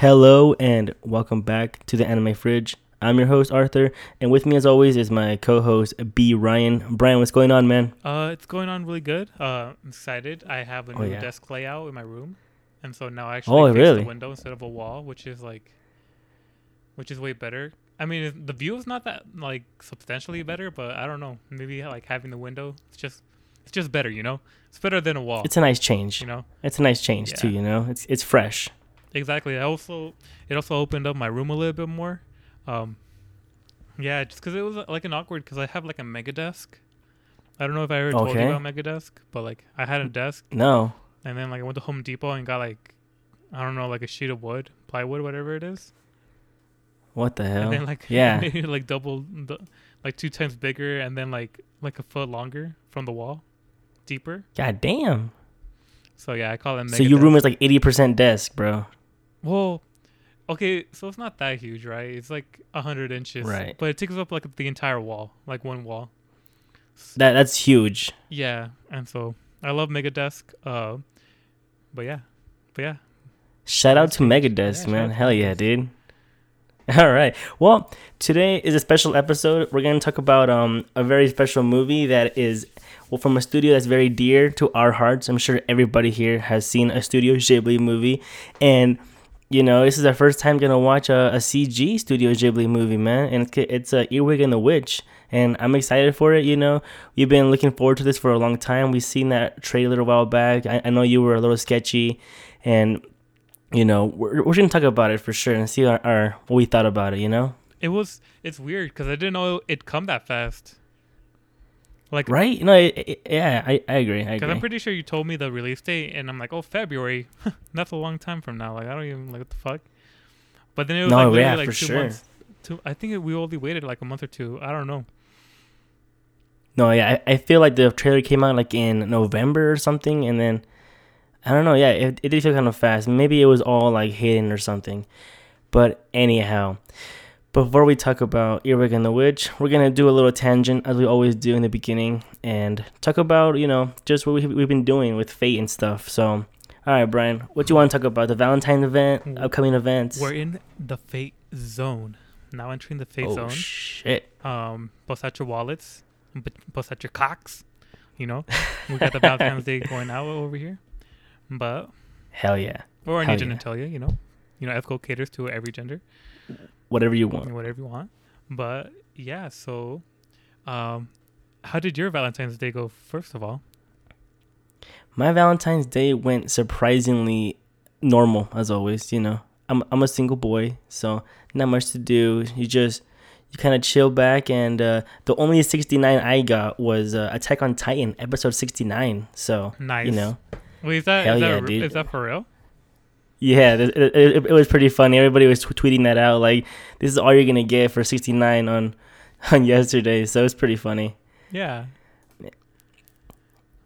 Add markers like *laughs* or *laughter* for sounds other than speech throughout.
Hello and welcome back to the Anime Fridge. I'm your host Arthur, and with me as always is my co-host B Ryan. Brian, what's going on, man? Uh, it's going on really good. Uh, I'm excited. I have a Oh, new yeah. desk layout in my room, and so now I actually Oh, face really? the window instead of a wall, which is like, which is way better. I mean, the view is not that like substantially better, but I don't know. Maybe like having the window, it's just, it's just better. You know, it's better than a wall. It's a nice change. you know, It's a nice change too. You know, it's it's fresh. Exactly. I also, it also opened up my room a little bit more. Um, yeah, just because it was uh, like an awkward because I have like a mega desk. I don't know if I ever told you about mega desk, but like I had a desk No, And then like I went to Home Depot and got like I don't know like a sheet of wood, plywood, whatever it is. what the hell? And then like yeah. *laughs* it like double, like two times bigger, and then like like a foot longer from the wall, deeper. God damn. So yeah, I call it. Mega so your room is like eighty percent desk, bro. Well, okay, so it's not that huge, right? It's like a hundred inches, Right. But it takes up like the entire wall, like one wall. That that's huge. Yeah, and so I love Mega Desk. Uh, but yeah, but yeah, Shout out to. Megadesk, Yeah, man. Hell yeah, dude. *laughs* All right. Well, today is a special episode. We're going to talk about um a very special movie that is well from a studio that's very dear to our hearts. I'm sure everybody here has seen a Studio Ghibli movie and you know, this is our first time gonna watch a, a CG Studio Ghibli movie, man, and it's, it's uh, Earwig and the Witch, and I'm excited for it. You know, we've been looking forward to this for a long time. We've seen that trailer a while back. I, I know you were a little sketchy, and you know, we're, we're gonna talk about it for sure and see our, our what we thought about it. You know, it was. It's weird because I didn't know it'd come that fast. Like right? No, it, it- yeah, I, I agree. I Because. I'm pretty sure you told me the release date, and I'm like, oh, February. *laughs* That's a long time from now. Like, I don't even like what the fuck. But then it was No, like yeah, like for two sure. months. Two, I think we only waited like a month or two. I don't know. No, yeah, I, I feel like the trailer came out like in November or something, and then I don't know. Yeah, it, it did feel kind of fast. Maybe it was all like hidden or something. But anyhow, before we talk about Earwig and the Witch, we're gonna do a little tangent as we always do in the beginning, and talk about you know just what we, we've been doing with Fate and stuff. So, all right, Brian, what do you want to talk about? The Valentine event, upcoming events. We're in the fate zone. Now entering the fate oh zone. shit! Um, bust out your wallets. Bust out your cocks. You know, we got the Valentine's Day *laughs* going out over here. But, Hell yeah! or I Hell need yeah. to tell you, you know, you know, ethical caters to every gender. Whatever you want. whatever you want. But yeah, so um how did your Valentine's Day go first of all? My Valentine's Day went surprisingly normal as always, you know. I'm I'm a single boy, so not much to do. You just you kind of chill back and uh, the only 69 I got was uh, Attack on Titan episode 69. So, Nice. you know. Wait, is that Hell is that yeah, dude. is that for real? Yeah, it, it, it, was pretty funny. Everybody was t- tweeting that out like this is all you're going to get for 69 on *laughs* on yesterday. So, it's pretty funny. Yeah.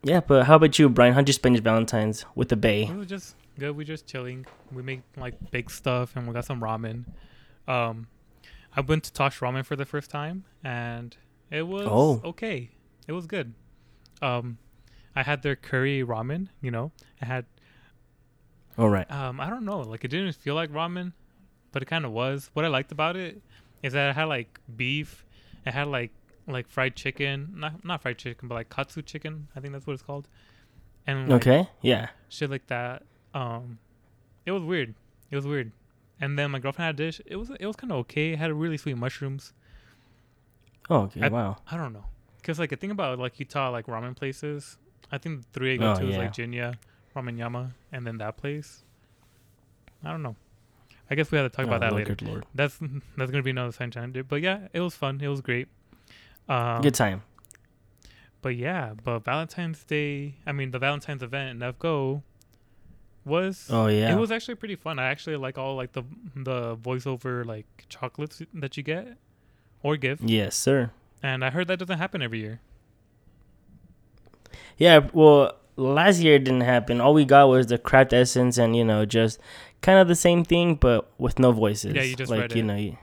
Yeah, but how about you, Brian? How'd you spend your Valentine's with the bae? It was just good. We just chilling. We made like big stuff and we got some ramen. Um I went to Tosh Ramen for the first time and it was Oh. okay. It was good. Um I had their curry ramen, you know. I had All right. Um, I don't know. Like it didn't feel like ramen, but it kind of was. What I liked about it is that it had like beef. It had like like fried chicken, not not fried chicken, but like katsu chicken. I think that's what it's called. And like, Okay. Yeah. shit like that. Um, it was weird. It was weird. And then my girlfriend had a dish. It was it was kind of okay. It had really sweet mushrooms. Oh, okay. I- wow. I don't know, cause like I think about like Utah like ramen places. I think the three I go Oh, to is like Jinya, Ramen Yama, and then that place. I don't know. I guess we have to talk Oh, about that later. Lord. That's *laughs* that's gonna be another time. dude. But yeah, it was fun. It was great. Um, Good time. But yeah, but Valentine's Day. I mean, the Valentine's event in FGO was. Oh yeah. It was actually pretty fun. I actually like all like the the voiceover like chocolates that you get or give, Yes, sir. and I heard that doesn't happen every year. Yeah. Well, last year it didn't happen. All we got was the craft essence, and you know, just kind of the same thing, but with no voices. Yeah, you just like read you it. know, you,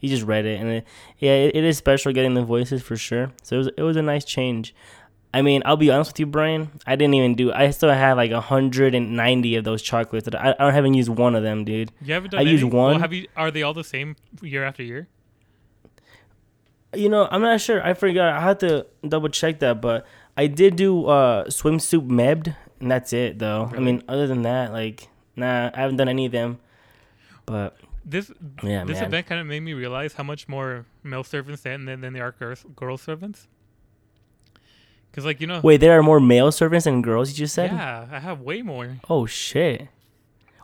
you just read it, and it, yeah, it, it is special getting the voices for sure. So it was it was a nice change. I mean, I'll be honest with you, Brian. I didn't even do. I still have like 190 of those chocolates. That I, I haven't used one of them, dude. You haven't done I any? Well, one. have you? Are they all the same year after year? You know, I'm not sure. I forgot. I had to double check that, but I did do uh swimsuit Medb, and that's it though. I mean, other than that, like, nah, I haven't done any of them. But This yeah, this man. event kind of made me realize how much more male servants than than, there are girls girl servants. Cause like you know, Wait, there are more male servants than girls. You just said. yeah, I have way more. Oh shit.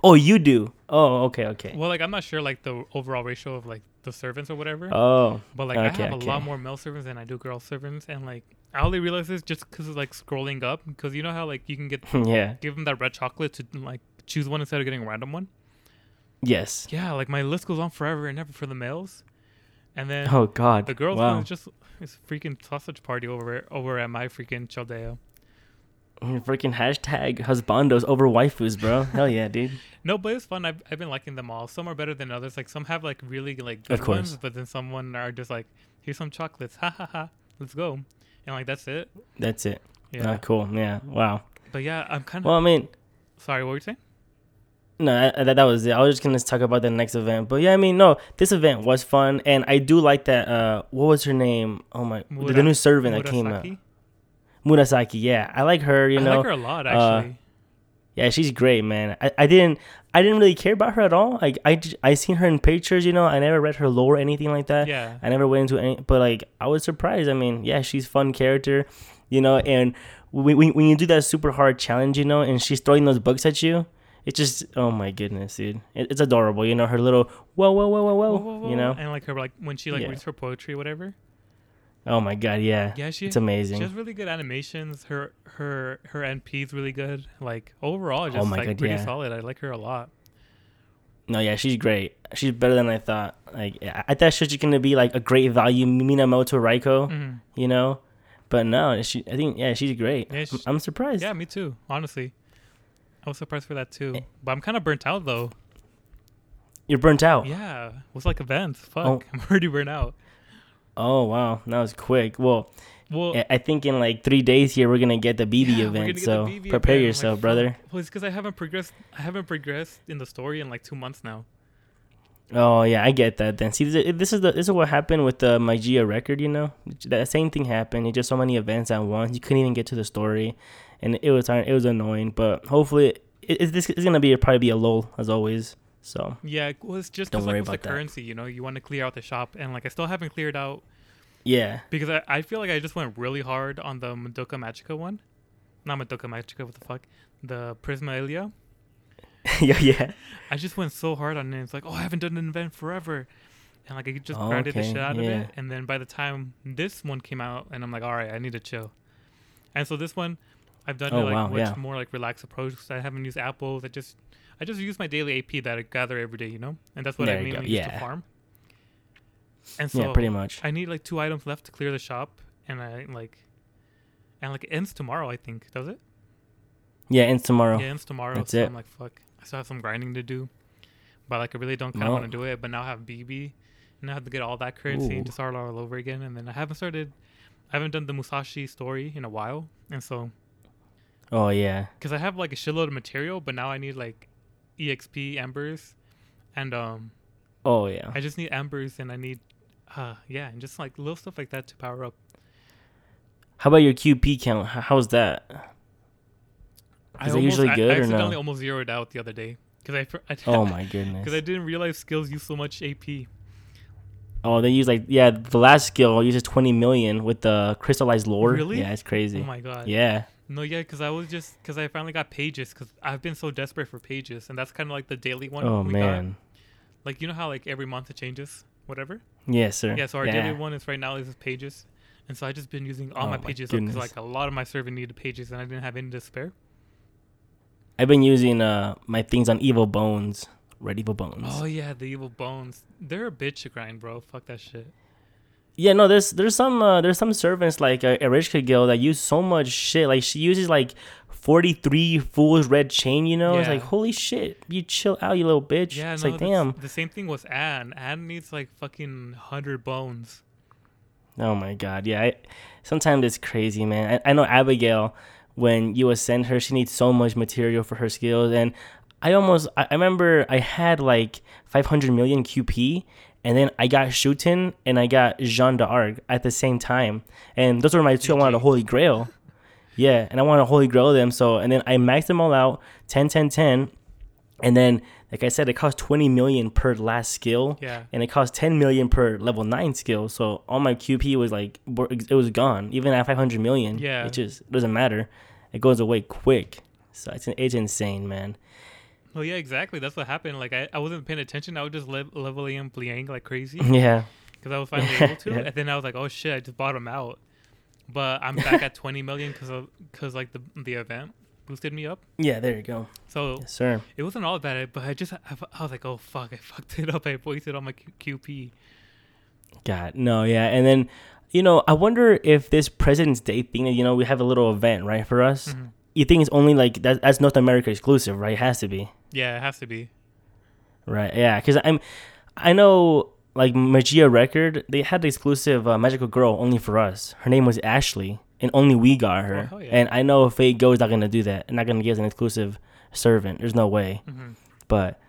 Oh, you do. Oh, okay, okay. Well, like I'm not sure like the overall ratio of like the servants or whatever. Oh, But like I Okay, have a lot more male servants than I do girl servants, and like I only realized this just because of like scrolling up, because you know how like you can get *laughs* yeah. give them that red chocolate to like choose one instead of getting a random one. Yes. Yeah, like my list goes on forever and ever for the males, and then Oh God. the girls Wow. one is just it's a freaking sausage party over over at my freaking Chaldea. Oh, freaking hashtag husbandos over waifus, bro. Hell yeah, dude. *laughs* No, but it's fun. I've I've been liking them all. Some are better than others. Like some have like really like good ones, but then someone are just like here's some chocolates, ha ha ha, let's go, and like that's it. That's it. Yeah, Ah, cool. Yeah. Wow. but yeah, I'm kind of Well, I mean, sorry. What were you saying? No, that, that was it. I was just gonna talk about the next event, but yeah, I mean, no, this event was fun, and I do like that. Uh, what was her name? Oh my, the, the new servant that came out, Murasaki? Murasaki. Yeah, I like her. You know. I know, like her a lot uh, actually. Yeah, she's great, man. I, I didn't, I didn't really care about her at all. Like, I, I seen her in pictures. You know, I never read her lore or anything like that. yeah, I never went into any, but like I was surprised. I mean, yeah, she's fun character, you know, and when, when when you do that super hard challenge, you know, and she's throwing those books at you, it's just oh my goodness, dude, it, it's adorable. You know, her little whoa whoa whoa whoa whoa, Whoa, whoa, whoa. you know, and like her like when she like Yeah. reads her poetry, or whatever. Oh my god, yeah, Yeah, she it's she has really good animations. Her her her NP's really good. Like overall, just Oh like God, pretty yeah. solid. I like her a lot. No, yeah, she's great. She's better than I thought. Like I I thought she was gonna be like a great value Minamoto Raiko, Mhm. you know, but no, she I think yeah, she's great. Yeah, I'm, she- I'm surprised. Yeah, me too. Honestly, I was surprised for that too. Eh. But I'm kind of burnt out though. You're burnt out. Yeah, it was like events. Fuck, Oh. *laughs* I'm already burnt out. Oh wow, that was quick. Well. Well, I- think in like three days here we're gonna get the BB yeah, event, so BB prepare event. Yourself, like, brother. Well, it's because I haven't progressed. I haven't progressed in the story in like two months now. Oh yeah, I get that. Then see, this this is the this is what happened with the Magia record. You know, that same thing happened. It just so many events at once. You couldn't even get to the story, and it was it was annoying. But hopefully, it, it, this is gonna be probably be a lull as always. So Yeah, it was just Don't worry like, about the that. currency. You know, you want to clear out the shop, and like I still haven't cleared out yeah, because I, I feel like I just went really hard on the Madoka Magica one. Not Madoka Magica. What the fuck? The Prisma Illya. *laughs* yeah, yeah. I just went so hard on it. It's like, oh, I haven't done an event forever, and like I just oh, grinded the shit out of it. And then by the time this one came out, and I'm like, all right, I need to chill. And so this one, I've done Oh, it like wow, much yeah. more like relaxed approach. I haven't used apples. I just I just use my daily AP that I gather every day, you know, and that's what There I mainly use to farm. And so yeah, pretty much. I need like two items left to clear the shop, and I like, and like it ends tomorrow. I think does it? Yeah, and tomorrow. Yeah, ends tomorrow. That's so it. I'm like, fuck. I still have some grinding to do, but like I really don't kind of No. want to do it. But now I have BB, and I have to get all that currency Ooh. and just start all over again. And then I haven't started. I haven't done the Musashi story in a while, and so Oh yeah. because I have like a shitload of material, but now I need like exp embers, and um, Oh yeah. I just need embers, and I need, uh, yeah, and just like little stuff like that to power up. How about your QP count? How's that? I Is it usually I- good I or no? accidentally almost zeroed out the other day because I, I Oh *laughs* my goodness. because I didn't realize skills use so much AP. Oh, they use like yeah. The last skill uses twenty million with the crystallized lore. Really? Yeah, it's crazy. Oh my god. yeah. No, yeah, because I was just because I finally got pages because I've been so desperate for pages, and that's kind of like the daily one. Oh we man. got. Like you know how like every month it changes, whatever. Yes, sir. Yeah. So our daily one is right now is pages, and so I just been using all Oh my my pages because like a lot of my server needed pages, and I didn't have any to spare. I've been using uh my things on Evil Bones. Red Evil Bones. Oh yeah, the evil bones. They're a bitch to grind, bro. Fuck that shit. Yeah, no, there's there's some uh, there's some servants like uh, Ereshkigal that use so much shit. Like she uses like forty three fool's red chain. You know, it's like holy shit. You chill out, you little bitch. Yeah, it's no, like damn. The same thing was Anne. Anne needs like fucking hundred bones. Oh my god, yeah. I, sometimes it's crazy, man. I, I know Abigail. When you ascend her, she needs so much material for her skills, and I almost I, I remember I had like 500 million QP, and then I got Shuten and I got Jeanne d'Arc at the same time, and those were my two. I wanted a Holy Grail. Yeah, and I wanted a Holy Grail them. So, and then I maxed them all out 10, 10, 10. And then, like I said, it cost 20 million per last skill. Yeah. And it cost 10 million per level 9 skill. So, all my QP was like, it was gone. Even at 500 million. Yeah. It just doesn't matter. It goes away quick. So, it's, it's insane, man. Well, yeah, exactly. That's what happened. Like, I, I wasn't paying attention. I was just le- leveling Liang like crazy *laughs* Yeah. because I was finally able to. *laughs* Yeah. And then I was like, oh shit, I just bought him out. But I'm back at *laughs* 20 million because because like the the event boosted me up. Yeah, there you go. So Yes, sir. it wasn't all bad, but I just I, I was like, oh fuck, I fucked it up. I wasted all my Q- QP. God, no, yeah. And then, you know, I wonder if this President's Day thing, you know, we have a little event, right, for us. Mhm. You think it's only like that, that's North America exclusive, right? It has to be. Yeah, it has to be. Right. Yeah, because I'm, I know like Magia Record, they had the exclusive uh, magical girl only for us. Her name was Ashley, and only we got her. Oh, yeah. And I know Fate Go is not gonna do that. Not gonna give us an exclusive servant. There's no way. hmm But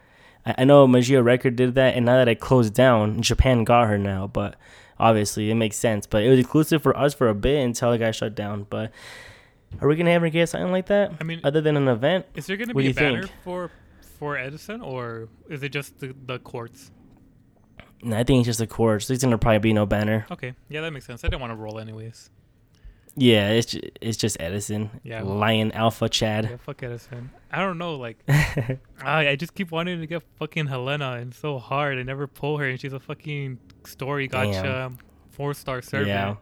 I, I know Magia Record did that, and now that it closed down, Japan got her now. But obviously, it makes sense. But it was exclusive for us for a bit until it got shut down. But are we gonna ever get something like that? I mean, other than an event? is there gonna what be a banner think? for for Edison, or is it just the, the courts? No, I think it's just the courts. There's gonna probably be no banner. Okay, yeah, that makes sense. I didn't want to roll anyways. Yeah, it's just, it's just Edison. Yeah. Lion Alpha Chad. Yeah, fuck Edison. I don't know, like *laughs* I, I just keep wanting to get fucking Helena, and so hard. I never pull her, and she's a fucking story Damn. gacha four star servant. Yeah.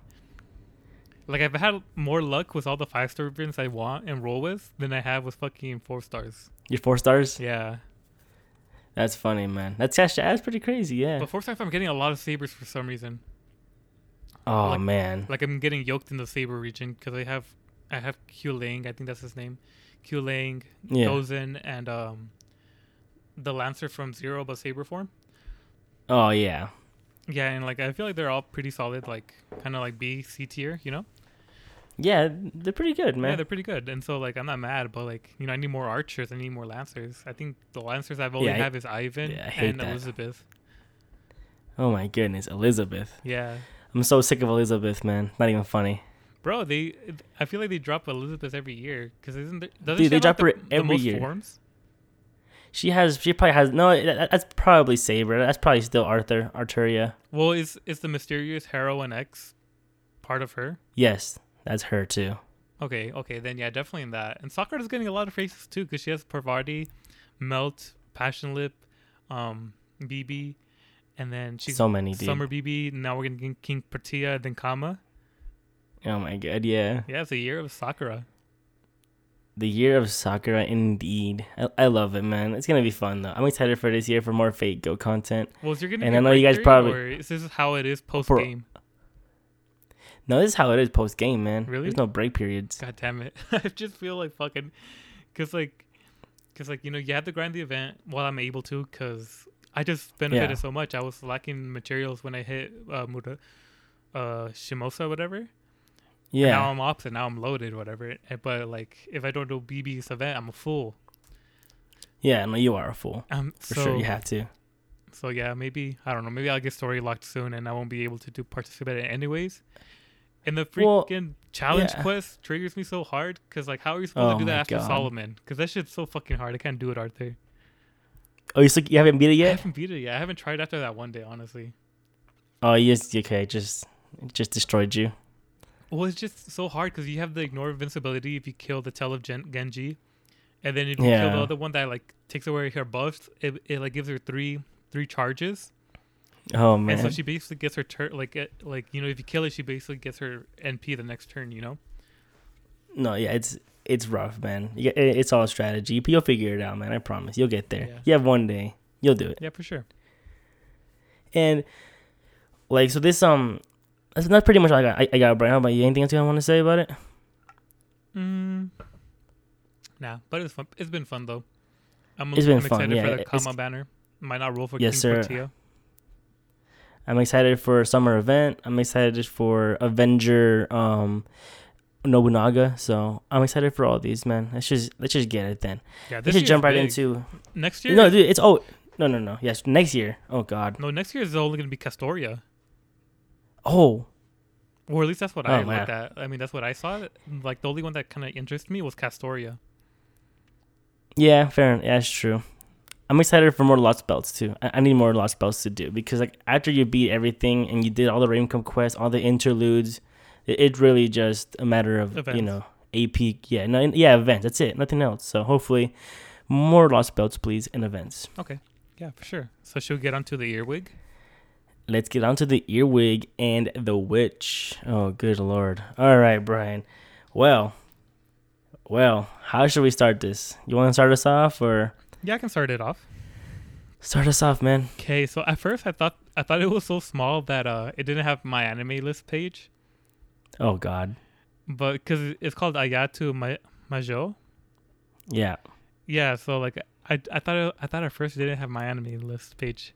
Like I've had more luck with all the five star servants I want and roll with than I have with fucking four stars. You're four stars? Yeah, That's funny, man. That's that's, that's pretty crazy, yeah. but four stars I'm getting a lot of sabers for some reason. Oh like- man. Like I'm getting yoked in the saber region because I have I have Q Ling, I think that's his name, Q Ling, Yeah. Dozen, and um the Lancer from Zero but saber form. Oh yeah. Yeah, and like I feel like they're all pretty solid, like kind of like B C tier, you know? Yeah, they're pretty good, man. Yeah, they're pretty good, and so like I'm not mad, but like you know I need more archers, I need more lancers. I think the lancers I've only Yeah, I- have is Ivan yeah, and that. Elizabeth. oh my goodness, Elizabeth. Yeah, I'm so sick of Elizabeth, man. Not even funny. bro, they I feel like they drop Elizabeth every year because isn't there, doesn't Dude, they like, drop her the, the every year. forms? She has. She probably has. No, that, that's probably Saber. That's probably still Arthur. Arturia. Well, is is the mysterious heroine X part of her? Yes, that's her too. Okay, okay, then yeah, definitely in that. And Sakura is getting a lot of faces too because she has Parvati, Melt, Passion Lip, um, BB, and then she's so many, dude. Summer BB. Now we're getting Kingprotea, then Kama. Oh my god, yeah. Yeah, it's a year of Sakura. The year of Sakura, indeed. I, I love it, man. It's gonna be fun though. I'm excited for this year for more Fate Go content. Well, is there gonna And be I know you guys probably- or is this how it is post game? No, this is how it is post game, man. Really? There's no break periods. God damn it! *laughs* I just feel like fucking, cause like, cause like you know you have to grind the event while I'm able to, cause I just benefited Yeah. so much. I was lacking materials when I hit uh, Muda, uh, Shimosa, whatever. Yeah. Now I'm opposite. Now I'm loaded, whatever. But like, if I don't do BB's event, I'm a fool. Yeah, no, you are a fool. Um, For so, sure, you have to. So yeah, maybe I don't know. Maybe I'll get story locked soon, and I won't be able to do participate anyways. And the Well, freaking challenge yeah. quest triggers me so hard because like, how are you supposed Oh to do oh that after God. Solomon? Because that shit's so fucking hard. I can't do it, Arthur. Oh, you still, you haven't beat it yet? I haven't beat it yet. I haven't tried after that one day, honestly. Oh, yes. Okay, just just destroyed you. Well, it's just so hard because you have the ignore invincibility if you kill the tail of Gen- Genji, and then if you kill the other one that like takes away her buffs, it, it like gives her three three charges. Oh And so she basically gets her turn, like, it, like you know, if you kill it, she basically gets her NP the next turn. You know. No, yeah, it's it's rough, man. Get- It's all strategy, but you'll figure it out, man. I promise. You'll get there. Yeah. You have one day. You'll do it. Yeah, for sure. And like, so this um, that's not pretty much all I got. I, I got Brian. How about you? Anything else you want to say about it? Mm. Nah, but it's fun. It's been fun though. I'm, It's been I'm fun, excited yeah, for the Kama banner. Might not roll for Yes, King sir. Portia. I'm excited for summer event. I'm excited for Avenger um, Nobunaga. So I'm excited for all these, man. Let's just let's just get it then. Yeah, Let's this just jump right big. into. next year. No, dude, it's oh no no no yes next year. Oh God. no, next year is only gonna be Castoria, Oh or at least that's what Oh, I man. looked at. I mean, that's what I saw. Like the only one that kind of interested me was Castoria. yeah, fair. Yeah, that's true. I'm excited for more Lost Belts too. I, I need more Lost Belts to do because like after you beat everything and you did all the Ravencom quests, all the interludes, it, it's really just a matter of you know AP. Yeah, no, yeah, events. That's it. Nothing else. So hopefully, more Lost Belts, please, and events. Okay, yeah, for sure. So should we get onto the earwig? Let's get on to the earwig and the witch. Oh, good lord. All right, Brian. Well, well, how should we start this? You want to start us off or Yeah, I can start it off. start us off, man? Okay, so at first I thought I thought it was so small that uh it didn't have my anime list page, Oh God. but because it's called Ayatu Ma- Majo. Yeah. Yeah, so like I I thought it, I thought at first it didn't have my anime list page,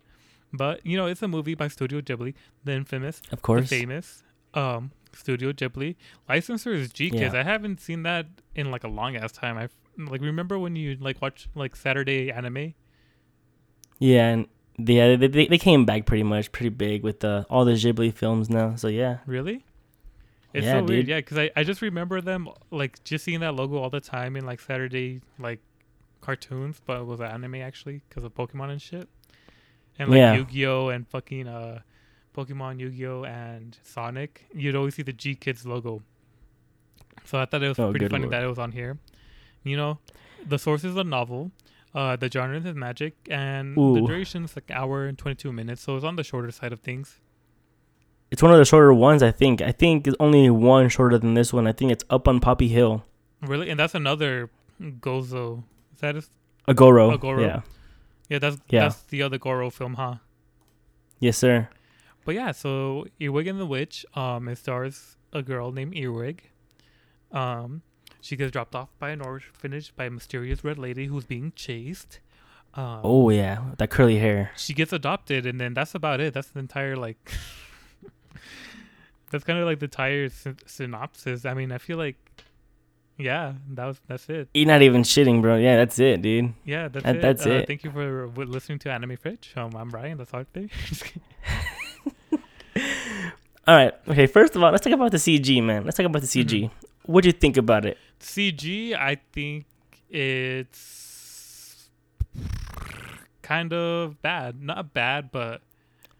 but you know it's a movie by Studio Ghibli, the infamous, Of the course. famous, um Studio Ghibli. Licensor is GKIDS. Yeah. I haven't seen that in like a long ass time. I like remember when you like watch like Saturday anime. Yeah, and yeah, they, they they came back pretty much pretty big with the all the Ghibli films now. So yeah. Really? It's Yeah, so weird, dude. yeah, because I, I just remember them like just seeing that logo all the time in like Saturday like cartoons, but it was anime actually because of Pokemon and shit, and like Yeah. Yu-Gi-Oh and fucking uh, Pokemon, Yu-Gi-Oh and Sonic. You'd always see the GKIDS logo, so I thought it was Oh, pretty funny lord. that it was on here. You know, the source is a novel. Uh, the genre is magic, and the duration is like hour and twenty two minutes, so it's on the shorter side of things. It's one of the shorter ones, I think. I think it's only one shorter than this one. I think it's up on Poppy Hill. Really, and that's another Gozo. Is that his? Agoro. Agoro? Yeah. Yeah, that's Yeah. that's the other Goro film, huh? Yes, sir. But yeah, so Earwig and the Witch, um, it stars a girl named Earwig. Um, she gets dropped off by an orphanage by a mysterious red lady who's being chased. Um, Oh yeah, that curly hair. she gets adopted, and then that's about it. That's the entire like. *laughs* that's kind of like the entire syn- synopsis. I mean, I feel like, yeah, that was that's it. You're not even shitting, bro. Yeah, that's it, dude. Yeah, that's That- it. that's Uh, it. Thank you for listening to Anime Fridge. Um, I'm Brian. That's all *laughs* kidding. *laughs* All right. Okay. First of all, let's talk about the CG, man. Let's talk about the CG. Mm-hmm. What'd you think about it? CG, I think it's kind of bad. Not bad, but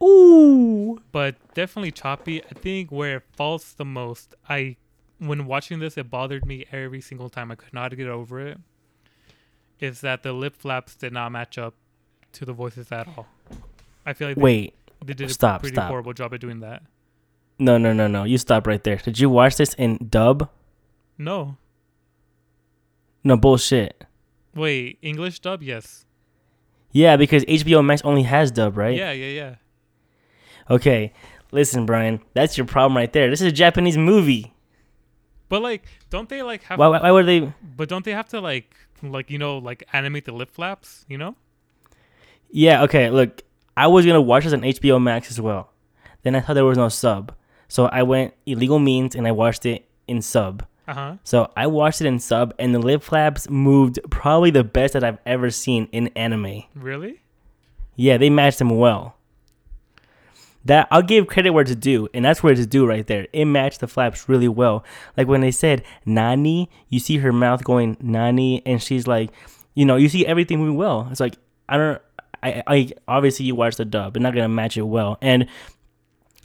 Ooh. but definitely choppy. I think where it falls the most, I when watching this, it bothered me every single time. I could not get over it. Is that the lip flaps did not match up to the voices at all? I feel like they, Wait. they did a pretty stop. horrible job at doing that. No, no, no, no. You stop right there. Did you watch this in dub? No, No bullshit. wait, English dub, yes, Yeah, because HBO Max only has dub, right? yeah, yeah, yeah. Okay. Listen, Brian. That's your problem right there. This is a Japanese movie. But like, don't they like have? Why, why, why would they? But don't they have to like, like you know, like animate the lip flaps? You know? Yeah. Okay. Look, I was gonna watch this on HBO Max as well. Then I thought there was no sub, so I went illegal means and I watched it in sub. Uh huh. So I watched it in sub, and the lip flaps moved probably the best that I've ever seen in anime. Really? Yeah, they matched them well. That I'll give credit where it's due, and that's where it's due right there. It matched the flaps really well. Like when they said Nani, you see her mouth going Nani, and she's like, you know, you see everything moving well. It's like I don't, I, I obviously you watch the dub, they're not gonna match it well, and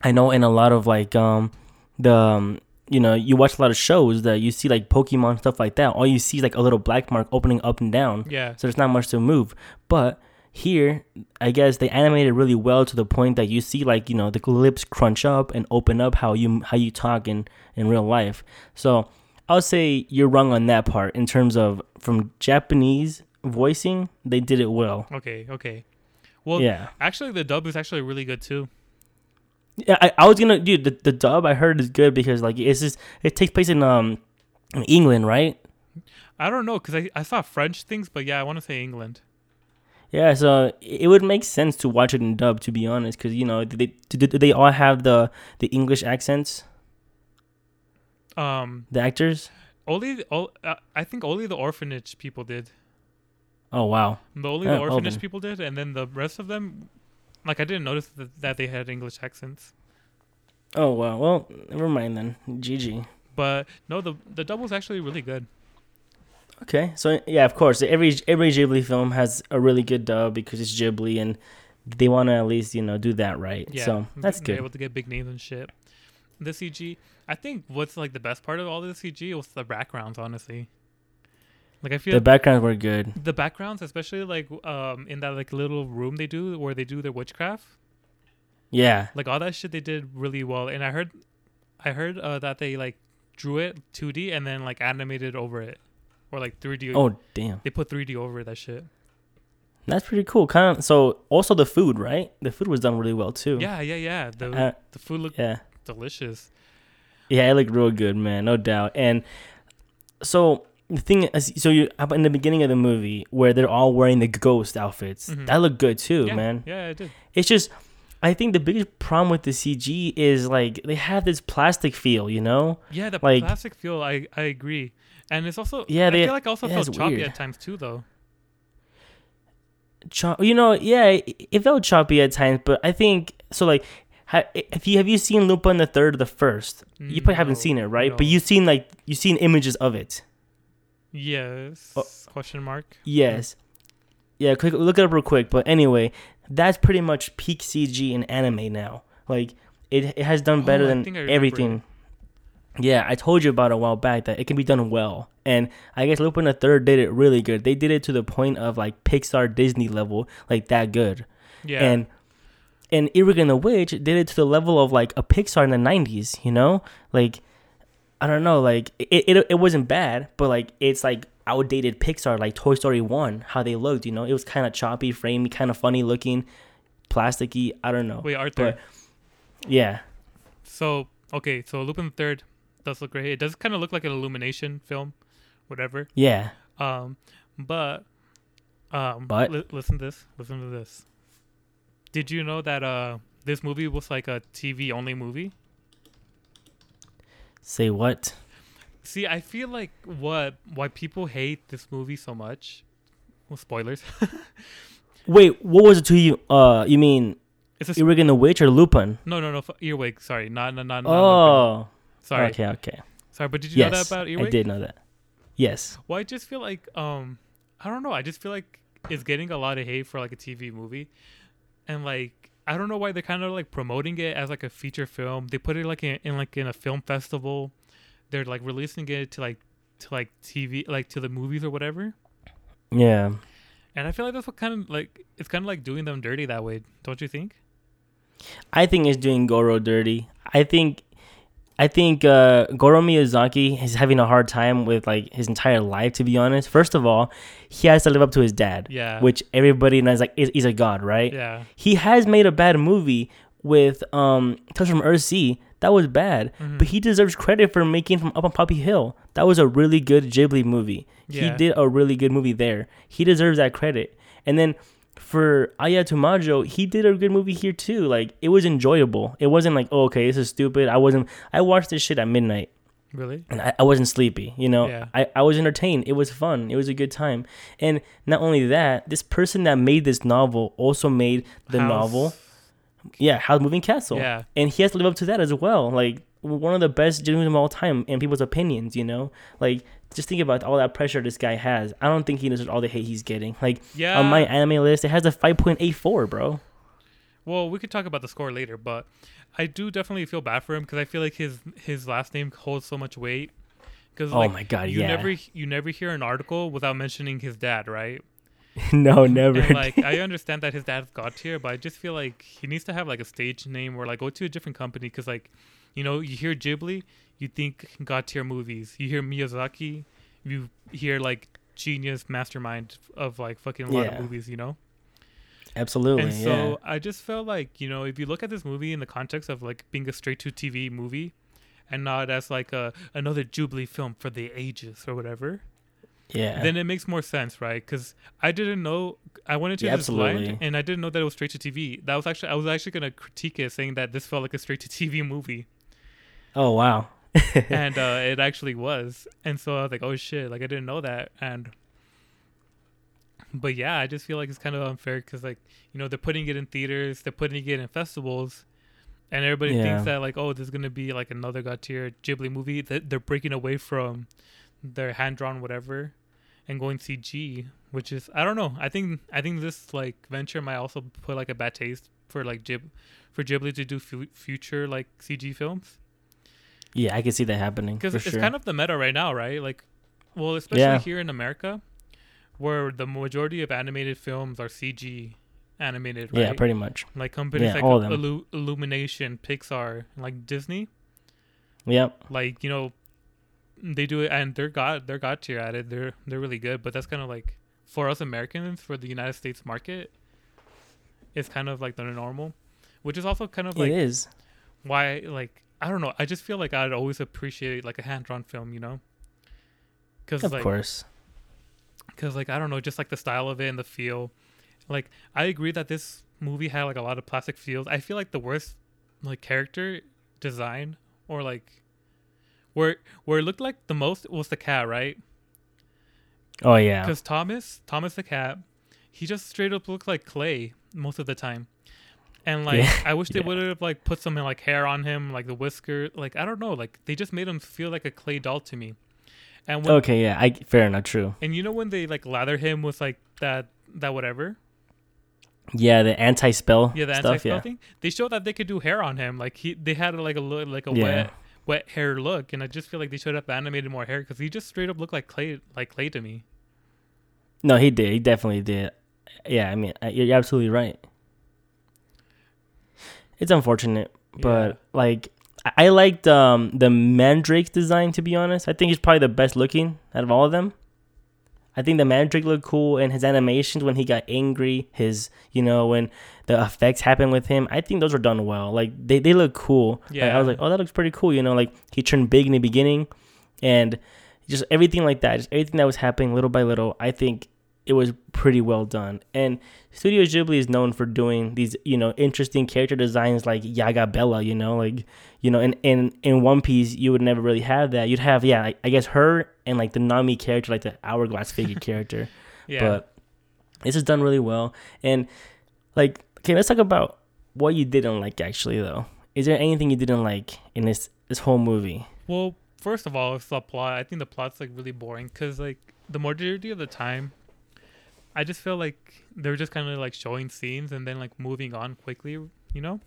I know in a lot of like um the um, you know you watch a lot of shows that you see like Pokemon stuff like that. All you see is like a little black mark opening up and down Yeah. so there's not much to move. But here, I guess they animated really well to the point that you see like you know the lips crunch up and open up how you how you talk in in real life. So I'll say you're wrong on that part in terms of from Japanese voicing, they did it well. Okay. Okay. Well, yeah, actually, the dub is actually really good too. Yeah. I, I was gonna dude the, the dub I heard is good because like it's just it takes place in um in England, right? I don't know because I, I saw French things, but yeah, I want to say England. Yeah, so it would make sense to watch it in dub, to be honest, because you know, they do do they all have the the English accents, Um, the actors? only all uh, I think only the orphanage people did. Oh wow, The only Uh, the oh, orphanage then. people did, and then the rest of them, like I didn't notice that, that they had English accents. oh wow. Well, never mind then. GG. But no, the the dub was actually really good. Okay, so yeah, of course, every every Ghibli film has a really good dub because it's Ghibli, and they want to at least you know do that right. Yeah, so that's good. Able to get big names and shit. The CG, I think, what's like the best part of all the CG was the backgrounds. Honestly, like I feel The backgrounds were good. the backgrounds, especially like um in that like little room they do where they do their witchcraft, Yeah, like all that shit they did really well. And I heard, I heard uh, that they like drew it 2D and then like animated over it, or like 3D. Oh damn, They put 3D over that shit. that's pretty cool. Kind of. So also the food, right? The food was done really well too. Yeah, yeah, yeah. The Uh, the food looked yeah. delicious. Yeah, it looked real good, man, no doubt. And so the thing is, so you up in the beginning of the movie where they're all wearing the ghost outfits, Mhm. that looked good too, yeah, man. Yeah, it did. It's just, I think the biggest problem with the CG is like they have this plastic feel, you know? Yeah, the Like- plastic feel. I I agree, and it's also Yeah, I they- feel like it also yeah, felt choppy weird. at times too, though. Cho- you know, yeah, it, it felt choppy at times, but I think so. Like, ha, if you have you seen Lupin the Third, or the first? You probably haven't seen it, right? But you've seen like you've seen images of it. Yes. Oh. Question mark. Yes. Yeah, quick look it up real quick. But anyway, that's pretty much peak CG in anime now. Like it, it has done better Oh, than think I remember everything. Yeah, I told you about a while back that it can be done well, and I guess Lupin the Third did it really good. They did it to the point of like Pixar Disney level, like that good. Yeah. And and Earwig and the Witch did it to the level of like a Pixar in the '90s. You know, like I don't know, like it it, it wasn't bad, but like it's like outdated Pixar, like Toy Story One, how they looked. You know, it was kind of choppy, framey, kind of funny looking, plasticky. I don't know. Wait, Arthur. but yeah, So okay, so Lupin the Third does look great. It does kind of look like an Illumination film, whatever. yeah. Um, but um, But? li- listen to this. Listen to this. Did you know that uh this movie was like a TV only movie? Say what? See, I feel like what why people hate this movie so much. Well, spoilers. *laughs* Wait, what was it to you? Uh, you mean it's a Earwig and the Witch or Lupin? no, no, no. f- Earwig. Sorry, not, not, not. not Lupin. Oh, sorry, okay, okay. sorry. But did you know that about Earwig? I did know that. Yes. Well, I just feel like um, I don't know. I just feel like it's getting a lot of hate for like a TV movie, and like I don't know why they're kind of like promoting it as like a feature film. They put it like in, in like in a film festival. They're like releasing it to like to like TV like to the movies or whatever. Yeah. And I feel like that's what kind of like it's kind of like doing them dirty that way, don't you think? I think it's doing Goro dirty. I think I think uh, Goro Miyazaki is having a hard time with like his entire life. To be honest, first of all, he has to live up to his dad, Yeah. which everybody knows like is, he's a god, right? Yeah. He has made a bad movie with um Tales from Earthsea. That was bad, Mhm. but he deserves credit for making from Up on Poppy Hill. That was a really good Ghibli movie. He did a really good movie there. He deserves that credit. And then for Aya to Majo, he did a good movie here too. Like it was enjoyable. It wasn't like, oh, okay, this is stupid. I wasn't. I watched this shit at midnight Really? and I, I wasn't sleepy. You know, Yeah. I, I was entertained. It was fun. It was a good time. And not only that, this person that made this novel also made the House- novel. Yeah, Howl's Moving Castle. Yeah. And he has to live up to that as well. Like one of the best movies of all time in people's opinions, you know? Like just think about all that pressure this guy has. I don't think he deserves all the hate he's getting. Like Yeah. on my anime list, it has a 5.84, bro. Well, we could talk about the score later, but I do definitely feel bad for him because I feel like his his last name holds so much weight. Because Oh like, my God, you yeah. never you never hear an article without mentioning his dad, right? *laughs* no, never. And like I understand that his dad's god tier, but I just feel like he needs to have like a stage name or like go to a different company because like, you know, you hear Ghibli, you think god tier movies. You hear Miyazaki, you hear like genius mastermind of like fucking a lot Yeah. of movies, you know. Absolutely. And so yeah. I just felt like, you know, if you look at this movie in the context of like being a straight to TV movie and not as like a another Ghibli film for the ages or whatever. Yeah. then it makes more sense, right? Because I didn't know. I went into Yeah, this blind, and I didn't know that it was straight to TV. That was actually I was actually gonna critique it, saying that this felt like a straight to TV movie, oh wow. *laughs* and uh, it actually was. And so I was like, oh shit, like I didn't know that. And but yeah, I just feel like it's kind of unfair because like you know they're putting it in theaters, they're putting it in festivals. And everybody Yeah. thinks that like, oh, this is gonna be like another God tier Ghibli movie. That they're breaking away from their hand drawn whatever, and going CG, which is I don't know. I think I think this like venture might also put like a bad taste for like Ghib, for Ghibli to do fu- future like CG films yeah, I can see that happening because it's sure. kind of the meta right now, right? Like, well, especially Yeah. here in America, where the majority of animated films are CG animated, right? yeah, pretty much. like companies yeah, like. Illu- Illumination, Pixar, like Disney, Yep. like you know, they do it and they're got they're got tier at it. They're they're really good, but that's kind of like for us Americans for the United States market, it's kind of like the normal, which is also kind of like it is. why like I don't know. I just feel like I'd always appreciate like a hand drawn film, you know. Because Of like, course. because like I don't know, just like the style of it and the feel. Like I agree that this movie had like a lot of plastic feels. I feel like the worst like character design or like where where it looked like the most was the cat, right? Oh yeah. Because Thomas, Thomas the cat, he just straight up looked like clay most of the time. And like Yeah, I wish *laughs* they yeah. would have like put some like hair on him, like the whisker, like I don't know, like they just made him feel like a clay doll to me. And when Okay, yeah. I fair enough. True. and you know when they like lather him with like that that whatever, Yeah, the anti-spell. yeah, the stuff. anti Yeah. thing. They showed that they could do hair on him, like he they had like a look like a wet wet hair look, and I just feel like they should have animated more hair because he just straight up looked like clay like clay to me. No, he did. He definitely did. Yeah, I mean, uh, you're absolutely right. It's unfortunate, but Yeah. like I- liked um the Mandrake's design to be honest. I think he's probably the best looking out of all of them. I think the Mandrake looked cool and his animations when he got angry, his you know, when the effects happened with him, I think those were done well. Like they, they look cool. Like, I was like, Oh, that looks pretty cool, you know, like he turned big in the beginning and just everything like that, just everything that was happening little by little, I think it was pretty well done. And Studio Ghibli is known for doing these, you know, interesting character designs like Yaga Bella, you know, like, you know, in, in, in One Piece, you would never really have that. You'd have, yeah, I, I guess her and like the Nami character, like the hourglass figure *laughs* character. Yeah. But this is done really well. And like, okay, let's talk about what you didn't like actually, though. Is there anything you didn't like in this this whole movie? Well, first of all, it's the plot. I think the plot's like really boring because like the majority of the time, I just feel like they're just kind of like showing scenes and then like moving on quickly. You know,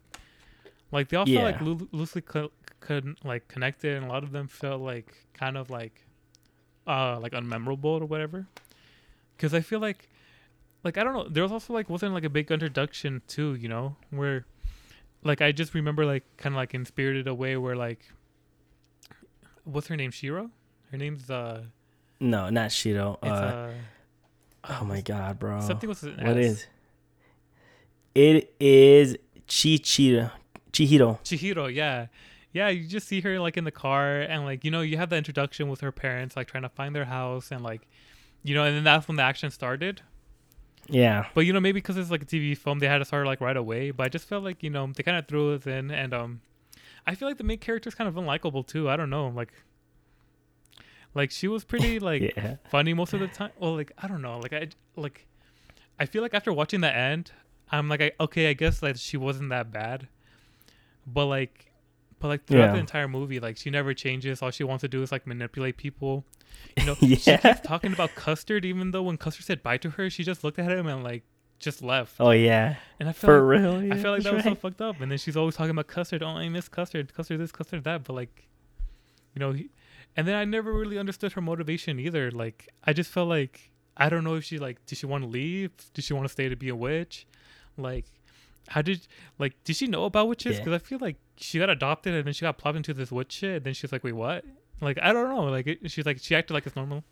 like they all feel like Yeah. loo- loosely co- con- like connected, and a lot of them felt like kind of like uh like unmemorable or whatever. Because I feel like like I don't know. There was also like wasn't like a big introduction too. You know where. Like I just remember, like kind of like in Spirited Away, where like what's her name? Shiro. Her name's uh, No, not Shiro. it's Uh, uh, oh my god, bro. something was an What is? It is Chichiro. Chihiro. Chihiro? Yeah, yeah. You just see her like in the car, and like you know, you have the introduction with her parents, like trying to find their house, and like you know, and then that's when the action started. Yeah. But you know, maybe because it's like a TV film, they had to start like right away. But I just felt like you know they kind of threw us in, and um, I feel like the main character's kind of unlikable too. I don't know, like, like she was pretty *laughs* like yeah. funny most of the time. Well, like I don't know, like I like I feel like after watching the end, I'm like, I, okay, I guess like she wasn't that bad, but like, but like throughout Yeah. the entire movie, like she never changes. All she wants to do is like manipulate people. You know, *laughs* Yeah. she keeps talking about Custard, even though when Custard said bye to her, she just looked at him and like just left. Oh yeah. And I feel For like, real. I yeah, feel like that was so fucked up. And then she's always talking about Custard. Oh, I miss Custard. Custard this, Custard that. But like, you know, he, and then I never really understood her motivation either. Like, I just felt like I don't know if she like did she want to leave? Did she want to stay to be a witch? Like, how did like did she know about witches? Yeah. Because I feel like she got adopted and then she got plopped into this witch shit. And then she's like, wait, what? Like, I don't know. Like, it, she's like she acted like it's normal.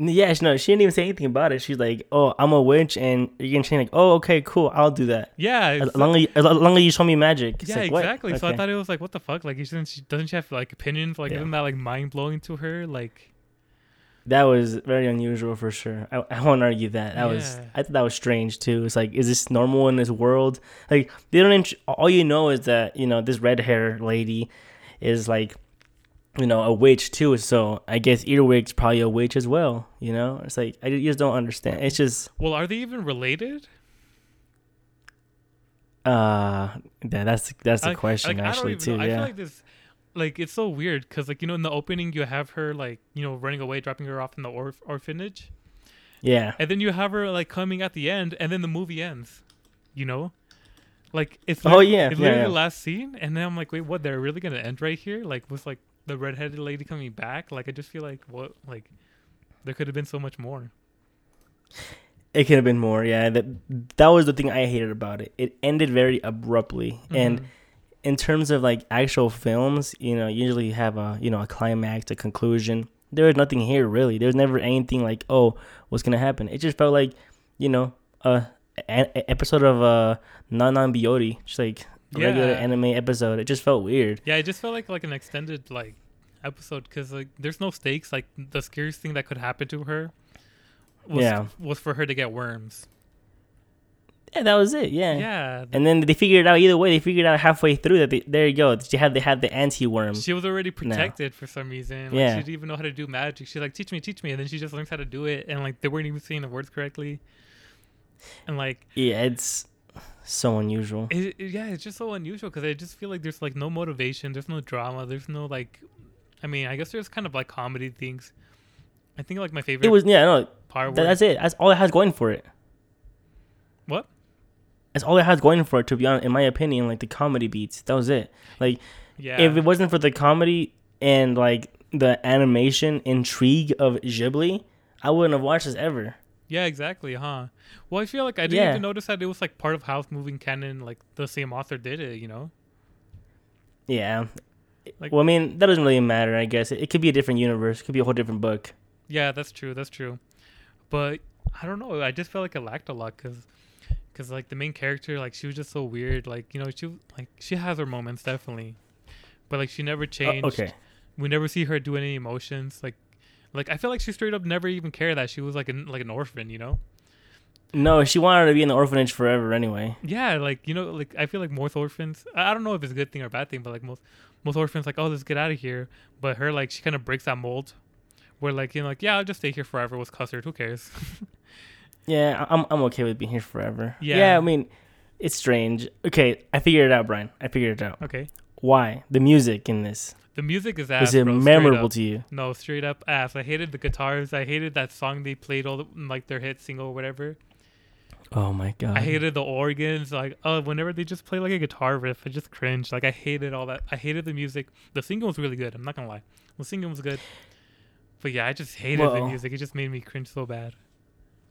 Yeah, no, she didn't even say anything about it. She's like, "Oh, I'm a witch, and you're gonna change." Like, "Oh, okay, cool, I'll do that." Yeah, As long as, you, as long as you show me magic. It's yeah, like, exactly. So I thought it was like, what the fuck? Like, isn't she doesn't she have like opinions? Like, Yeah. isn't that like mind blowing to her? Like, that was very unusual for sure. I, I won't argue that. That was I thought that was strange too. It's like, is this normal in this world? Like they don't. int- All you know is that you know this red hair lady is like, you know, a witch too. So I guess Earwig's probably a witch as well. You know, it's like I just don't understand. It's just Well, are they even related? uh, that, that's that's the Like- question like, I don't actually even too. know. I Yeah. feel like this, like it's so weird because like you know in the opening you have her like you know running away, dropping her off in the orph- orphanage, yeah. and then you have her like coming at the end, and then the movie ends. You know, like it's Oh, yeah, it's yeah, literally yeah. the last scene, and then I'm like, wait, what? They're really gonna end right here? Like with like the redheaded lady coming back? Like I just feel like what like there could have been so much more. It could have been more, yeah. That that was the thing I hated about it. It ended very abruptly, and Mhm. in terms of like actual films, you know, usually you have a you know a climax, a conclusion. There was nothing here really. There was never anything like, oh, what's gonna happen? It just felt like, you know, a, a- a episode of uh Non Non Biyori, just like a regular anime episode. It just felt weird. Yeah, it just felt like like an extended like episode because like there's no stakes. Like the scariest thing that could happen to her was Yeah. was for her to get worms. Yeah, that was it. Yeah. Yeah, And then they figured it out either way. They figured out halfway through that they, there you go. She had they had the anti worm. she was already No. protected for some reason. Like, Yeah. she didn't even know how to do magic. She's like, teach me, teach me, and then she just learns how to do it. And like they weren't even saying the words correctly. And like, Yeah, it's so unusual. it, it- yeah, it's just so unusual because I just feel like there's like no motivation, there's no drama, there's no like, I mean, I guess there's kind of like comedy things. I think like my favorite It was yeah, no, part that, that's it. That's all it has going for it. what? That's all it has going for it. To be honest, in my opinion, like the comedy beats, that was it. Like Yeah, if it wasn't for the comedy and like the animation intrigue of Ghibli, I wouldn't have watched this ever. Yeah, exactly, huh? Well, I feel like I didn't Yeah. even notice that it was like part of Howl's Moving Castle, like the same author did it, you know? Yeah. Like- well, I mean, that doesn't really matter. I guess it, it could be a different universe. It could be a whole different book. Yeah, that's true, that's true. But I don't know, I just felt like it lacked a lot because, cause, like the main character, like she was just so weird. Like you know, she like she has her moments definitely, but like she never Uh, changed. okay. we never see her do any emotions. Like, like I feel like she straight up never even cared that she was like an like an orphan, you know? No, she wanted to be in the orphanage forever anyway. Yeah, like you know, like I feel like most orphans. I I don't know if it's a good thing or a bad thing, but like most most orphans, like oh, let's get out of here. But her, like she kind of breaks that mold, where like you know, like yeah, I'll just stay here forever with custard. Who cares? *laughs* Yeah, I'm I'm okay with being here forever. Yeah. Yeah, I mean, it's strange. Okay, I figured it out, Brian. I figured it out. okay, Why the music in this the music is ass. was it bro, memorable to you? No, straight up ass. I hated the guitars. I hated that song they played all the, like their hit single or whatever. Oh my god! I hated the organs. Like, oh, whenever they just play like a guitar riff, I just cringe. Like, I hated all that. I hated the music. The singing was really good. I'm not gonna lie. The singing was good. But yeah, I just hated the music. It just made me cringe so bad.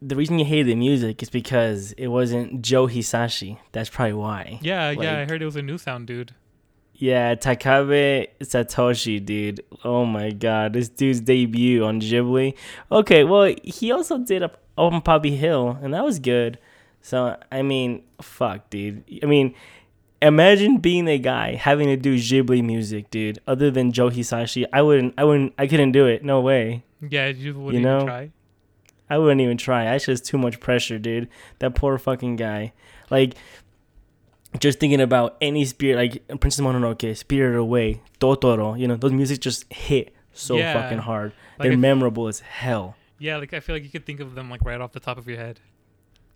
the reason you hated the music is because it wasn't Joe Hisaishi. That's probably why. Yeah, yeah. I heard it was a new sound, dude. Yeah, Takebe Satoshi, dude. Oh my god, this dude's debut on Ghibli. Okay, well, he also did a on Poppy Hill, and that was good. So I mean, fuck, dude. I mean, imagine being a guy having to do Ghibli music, dude. Other than Joe Hisaishi, I wouldn't. I wouldn't. I couldn't do it. No way. Yeah, you wouldn't You know? even try. I wouldn't even try. That's just too much pressure, dude. That poor fucking guy. Like, just thinking about any spirit, like Princess Mononoke, Spirit Away, Totoro. You know, those music just hit so Yeah. fucking hard. Like They're memorable as hell. Yeah, like I feel like you could think of them like right off the top of your head.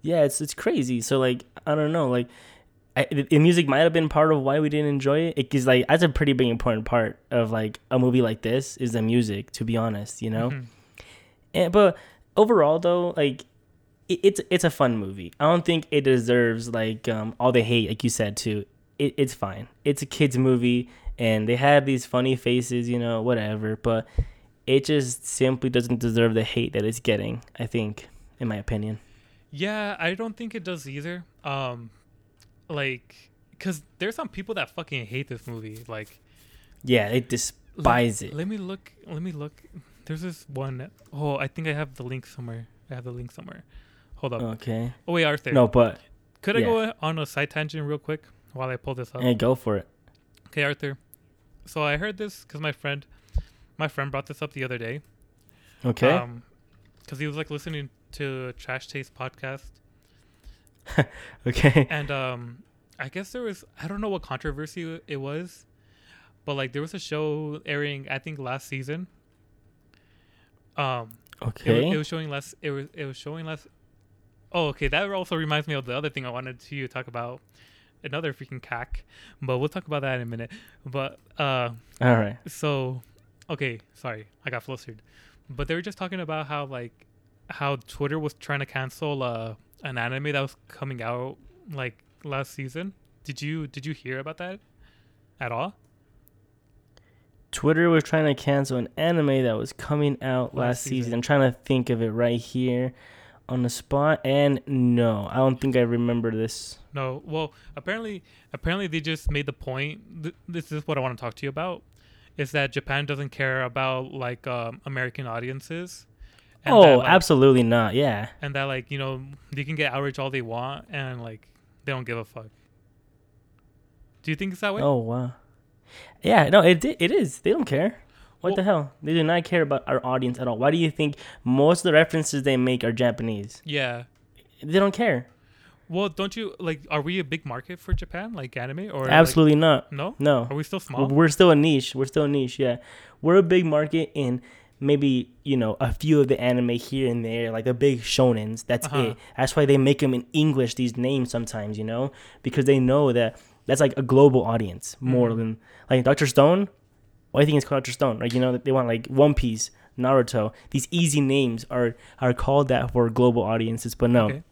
Yeah, it's it's crazy. So like, I don't know, like. I, the, music might have been part of why we didn't enjoy it. Because like that's a pretty big important part of like a movie like this is the music. To be honest, you know. Mhm. And, but overall, though, like it, it's it's a fun movie. I don't think it deserves like um, all the hate, like you said too. It, it's fine. It's a kids movie, and they have these funny faces, you know, whatever. But it just simply doesn't deserve the hate that it's getting. I think, in my opinion. Yeah, I don't think it does either. Um, like, cause there's some people that fucking hate this movie. Like, Yeah, they despise it. Let me look. Let me look. There's this one oh I think I have the link somewhere. I have the link somewhere. Hold up. Okay. oh wait, Arthur. No, but Could I go on a side tangent real quick while I pull this up? hey, go for it. Okay, Arthur. So I heard this because my friend, my friend brought this up the other day. Okay. Um, because he was like listening to Trash Taste podcast, *laughs* okay. and um, I guess there was I don't know what controversy it was, but like there was a show airing I think last season. Um, Okay. wa- it was showing less. It was it was showing less. Oh, okay. That also reminds me of the other thing I wanted to talk about. Another freaking cack, but we'll talk about that in a minute. But uh, All right. so okay, sorry, I got flustered. But they were just talking about how like how Twitter was trying to cancel uh an anime that was coming out like last season. Did you did you hear about that at all? Twitter was trying to cancel an anime that was coming out last, Last season. season. I'm trying to think of it right here on the spot. And no, I don't think I remember this. No. Well, apparently, apparently they just made the point. Th- this is what I want to talk to you about. Is that Japan doesn't care about like um, American audiences? Oh, that, like, absolutely not. Yeah. And that like you know they can get outrage all they want, and like they don't give a fuck. Do you think it's that way? Oh wow. Yeah, no, it it is. They don't care. What Well- the hell? They do not care about our audience at all. Why do you think most of the references they make are Japanese? Yeah. They don't care. Well, don't you like? Are we a big market for Japan, like anime, or like- Absolutely not. no? No. Are we still small? We're still a niche. We're still a niche. Yeah, we're a big market in maybe you know a few of the anime here and there, like the big shonens. That's Uh-huh. it. That's why they make them in English. These names sometimes, you know, because they know that that's like a global audience more Mhm. than like Doctor Stone. Why do you think it's called Stone? Like you know they want like One Piece, Naruto. These easy names are are called that for global audiences, but no, Okay.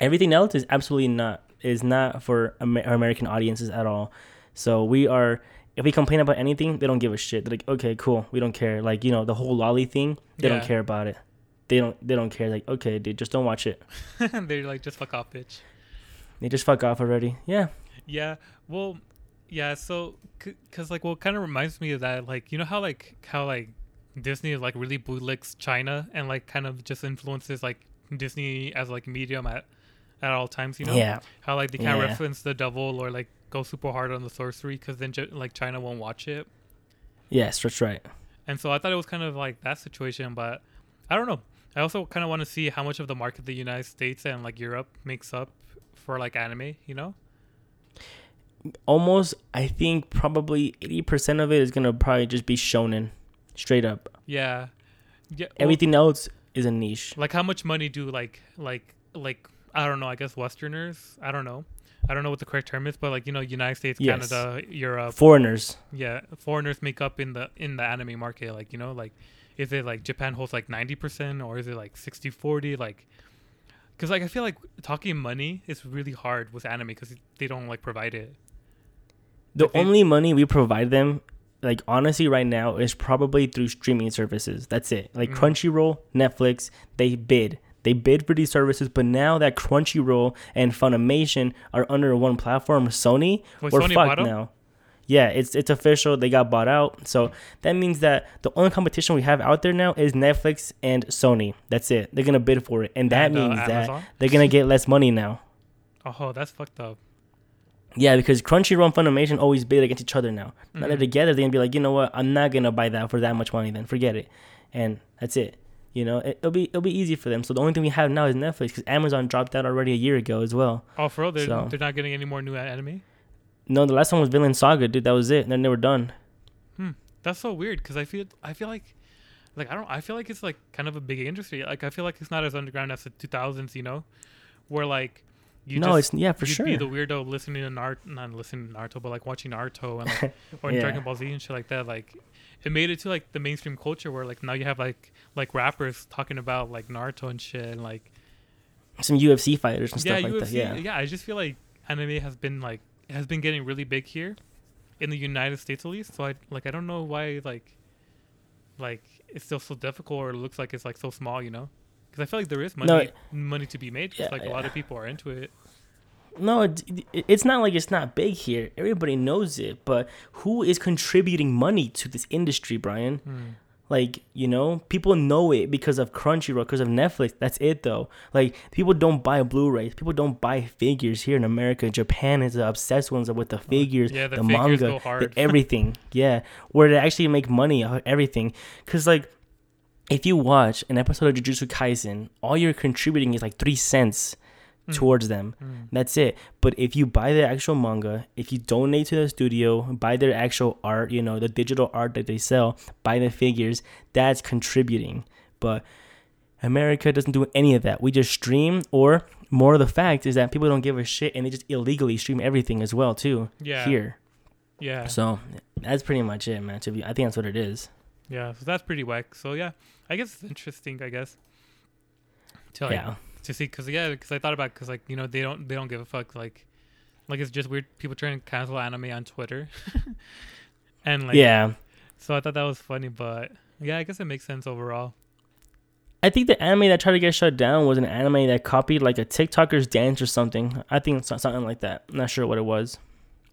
everything else is absolutely not is not for Amer- American audiences at all. So we are if we complain about anything, they don't give a shit. They're like, okay, cool, we don't care. Like you know the whole lolly thing, they don't care about it. They don't they don't care. Like okay, dude, just don't watch it. *laughs* They're like just fuck off, bitch. They just fuck off already. Yeah, Yeah. Well, yeah. So, cause like, what kind of reminds me of that, like, you know how like how like Disney is like really bootlicks China and like kind of just influences like Disney as like medium at at all times. You know. yeah, How like they can't Yeah. reference the devil or like go super hard on the sorcery because then like China won't watch it. yes, that's right. And so I thought it was kind of like that situation, but I don't know. I also kind of want to see how much of the market the United States and like Europe makes up for like anime. You know. Almost, I think probably eighty percent of it is gonna probably just be shonen, straight up. Yeah. Yeah. well, Everything else is a niche. like how much money do like like like I don't know, I guess westerners, I don't know. I don't know what the correct term is, but like you know, United States, Yes. Canada, Europe, Foreigners. yeah, foreigners make up in the in the anime market like, you know, like is it like Japan holds like 90% or is it like 60/40 like cuz like I feel like talking money is really hard with anime cuz they don't like provide it. The only money we provide them, like honestly, right now, is probably through streaming services. That's it. Like Mm. Crunchyroll, Netflix, they bid. They bid for these services, but now that Crunchyroll and Funimation are under one platform, Sony, Wait, we're Sony fucked now. Yeah, it's it's official. They got bought out. So that means that the only competition we have out there now is Netflix and Sony. That's it. They're gonna bid for it, and that And, uh, means that they're gonna get less money now. Oh, that's fucked up. Yeah, because Crunchyroll and Funimation always bid against each other now. Now they're Mhm. together, they're gonna be like, you know what? I'm not gonna buy that for that much money. Then forget it, and that's it. You know, it, will be it'll be easy for them. So the only thing we have now is Netflix because Amazon dropped out already a year ago as well. Oh, for real? They're, So- they're not getting any more new anime? No, the last one was Vinland Saga, dude. That was it. And Then they were done. Hmm, that's so weird because I feel I feel like like I don't I feel like it's like kind of a big industry. Like I feel like it's not as underground as the 2000s, you know, where like you no, just it's yeah for you'd sure. be the weirdo listening to Naruto, not listening to Naruto, but like watching Naruto and like, *laughs* or Yeah. Dragon Ball Z and shit like that. Like it made it to like the mainstream culture where like now you have like like rappers talking about like Naruto and shit and like Some UFC fighters and yeah stuff like UFC that. Yeah. I just feel like anime has been like has been getting really big here in the United States at least. So I like I don't know why like like it's still so difficult or it looks like it's like so small, you know? Because I feel like there is money No, it- money to be made. 'cause, Yeah, like a lot of people are into it. No, it, it- it's not like it's not big here. Everybody knows it, but who is contributing money to this industry, Brian? Hmm. Like, you know, people know it because of Crunchyroll, because of Netflix. That's it, though. Like, people don't buy Blu-rays. People don't buy figures here in America. Japan is the obsessed ones with the figures, yeah, the the, figures manga, the *laughs* everything. yeah, where they actually make money everything. Because, like, if you watch an episode of Jujutsu Kaisen, all you're contributing is like three cents towards them. Mm. That's it. But if you buy the actual manga, if you donate to the studio, buy their actual art, you know, the digital art that they sell, buy the figures, that's contributing. But America doesn't do any of that. We just stream, or more of the fact is that people don't give a shit and they just illegally stream everything as well too Yeah. here. Yeah. So that's pretty much it, man. I think that's what it is. Yeah. So that's pretty whack. So yeah, I guess it's interesting. I guess. To like, yeah, to see because yeah because i thought about because like you know they don't they don't give a fuck like like it's just weird people trying to cancel anime on twitter *laughs* and like yeah. so i thought that was funny but yeah i guess it makes sense overall I think the anime that tried to get shut down was an anime that copied like a TikToker's dance or something. I think it's something like that. I'm not sure what it was.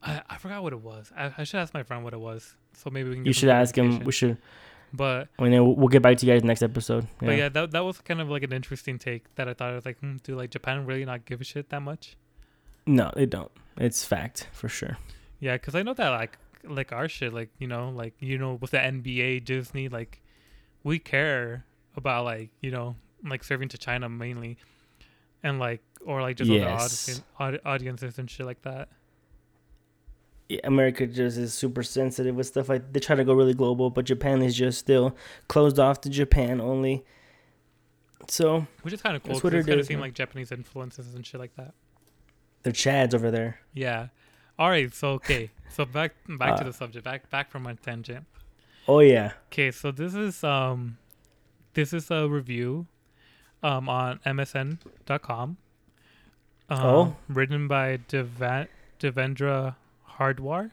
I, I forgot what it was I, I should ask my friend what it was so maybe we can You should ask him. We should. but I mean, we'll we'll get back to you guys next episode. Yeah. but yeah that, that was kind of like an interesting take that i thought I was like hmm, do like japan really not give a shit that much No, they don't. It's fact for sure. yeah because i know that like like our shit like you know like you know with the nba disney like we care about like you know like serving to china mainly and like or like just Yes. other audiences and shit like that America just is super sensitive with stuff like they try to go really global, but Japan is just still closed off to Japan only. So which is kind of cool what it's it kind of seem like japanese influences and shit like that they're chads over there. yeah all right so okay so back back to Uh, the subject back back from my tangent Oh yeah. Okay, so this is um this is a review um on msn.com. Um, Oh. written by Devan- Devindra Hardawar.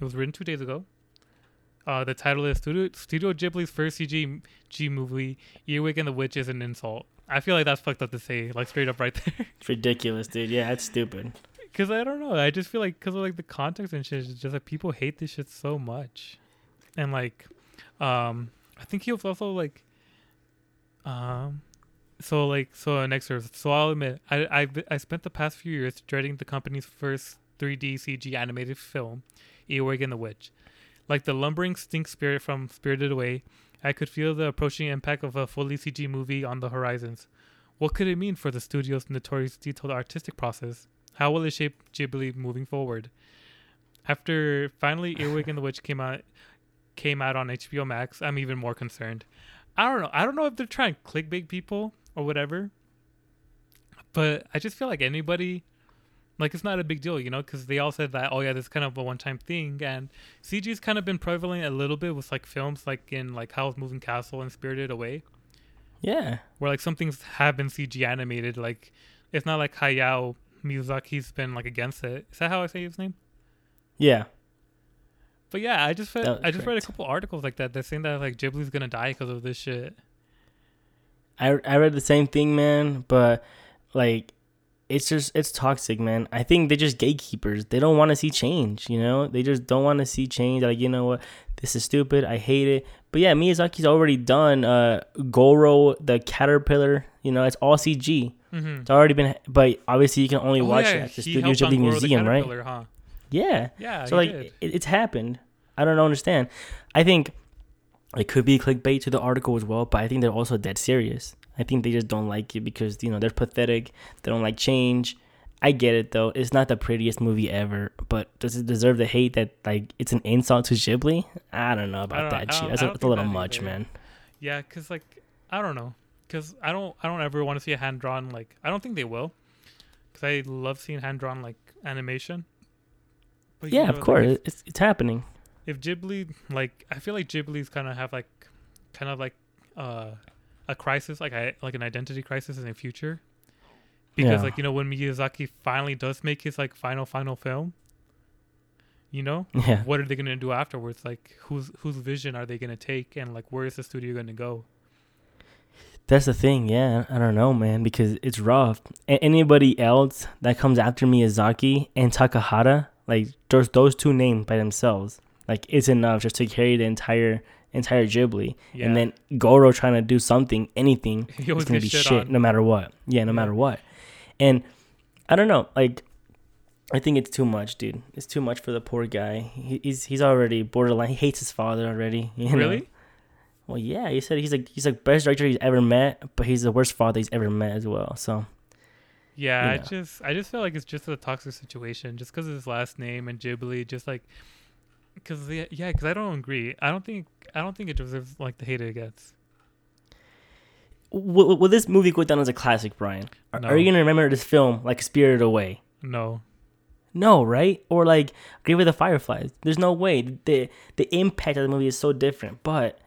It was written 2 days ago. Uh the title is Studio, Studio Ghibli's first CG G movie, Earwig and the Witch is an insult. I feel like that's fucked up to say, like straight up right *laughs* there. It's ridiculous, dude. Yeah, it's stupid. Cause I don't know. I just feel like because of like the context and shit, it's just like people hate this shit so much, and like, um, I think he was also like, um, so like so next verse. So I'll admit, I I I spent the past few years dreading the company's first 3D CG animated film, Earwig and the Witch. Like the lumbering stink spirit from Spirited Away, I could feel the approaching impact of a fully CG movie on the horizons. What could it mean for the studio's notorious detailed artistic process? How will it shape Ghibli moving forward? After finally *laughs* Earwig and the Witch came out came out on HBO Max, I'm even more concerned. I don't know. I don't know if they're trying to clickbait people or whatever. But I just feel like anybody like it's not a big deal, you know, because they all said that oh yeah, this is kind of a one-time thing, and CG's kind of been prevalent a little bit with like films like in like Howl's Moving Castle and Spirited Away Yeah. where like some things have been CG animated. Like it's not like Hayao Miyazaki's been like against it. Is that how I say his name? Yeah. But yeah, I just read, I just read a couple articles like that. They're saying that like Ghibli's gonna die because of this shit. I I read the same thing, man, but like it's just it's toxic, man. I think they're just gatekeepers. They don't want to see change, you know? They just don't want to see change. Like, you know what? This is stupid. I hate it. But yeah, Miyazaki's already done uh Goro the caterpillar, you know, it's all CG. Mm-hmm. It's already been but obviously you can only watch it at the Studio Ghibli Museum, right? Huh? Yeah. Yeah. So like it, it's happened. I don't understand. I think it could be clickbait to the article as well, but I think they're also dead serious. I think they just don't like it because you know they're pathetic. They don't like change. I get it though. It's not the prettiest movie ever, but does it deserve the hate that like it's an insult to Ghibli? I don't know about don't- that shit. That's a, that's a little that much, either. man. Yeah, cause like I don't know, cause I don't I don't ever want to see a hand drawn like I don't think they will, cause I love seeing hand drawn like animation. But, Yeah, know, of like, course, if- it's it's happening. if Ghibli like I feel like Ghibli's kind of have like kind of like uh a crisis like I like an identity crisis in the future because Yeah. like you know when Miyazaki finally does make his like final final film you know *laughs* Yeah, what are they going to do afterwards like whose whose vision are they going to take and like where is the studio going to go That's the thing, yeah. I don't know, man, because it's rough. A- anybody else that comes after Miyazaki and Takahata, like those those two names by themselves, like it's enough just to carry the entire entire Ghibli. yeah And then Goro trying to do something, anything, *laughs* it's gonna be shit, no matter what. Yeah, no Yeah. matter what. And I don't know, like I think it's too much, dude. It's too much for the poor guy. He, he's he's already borderline. He hates his father already. *laughs* You know? really Well, yeah, he said he's like he's like best director he's ever met, but he's the worst father he's ever met as well. So Yeah, You I just I just feel like it's just a toxic situation, just because of his last name and Ghibli, just like because yeah, because I don't agree. I don't think I don't think it deserves like the hate it gets. will, will this movie go down as a classic, Brian? Are, No. are you gonna remember this film like Spirited Away? No, No, right? Or like Grave with the Fireflies. There's no way. The the impact of the movie is so different. But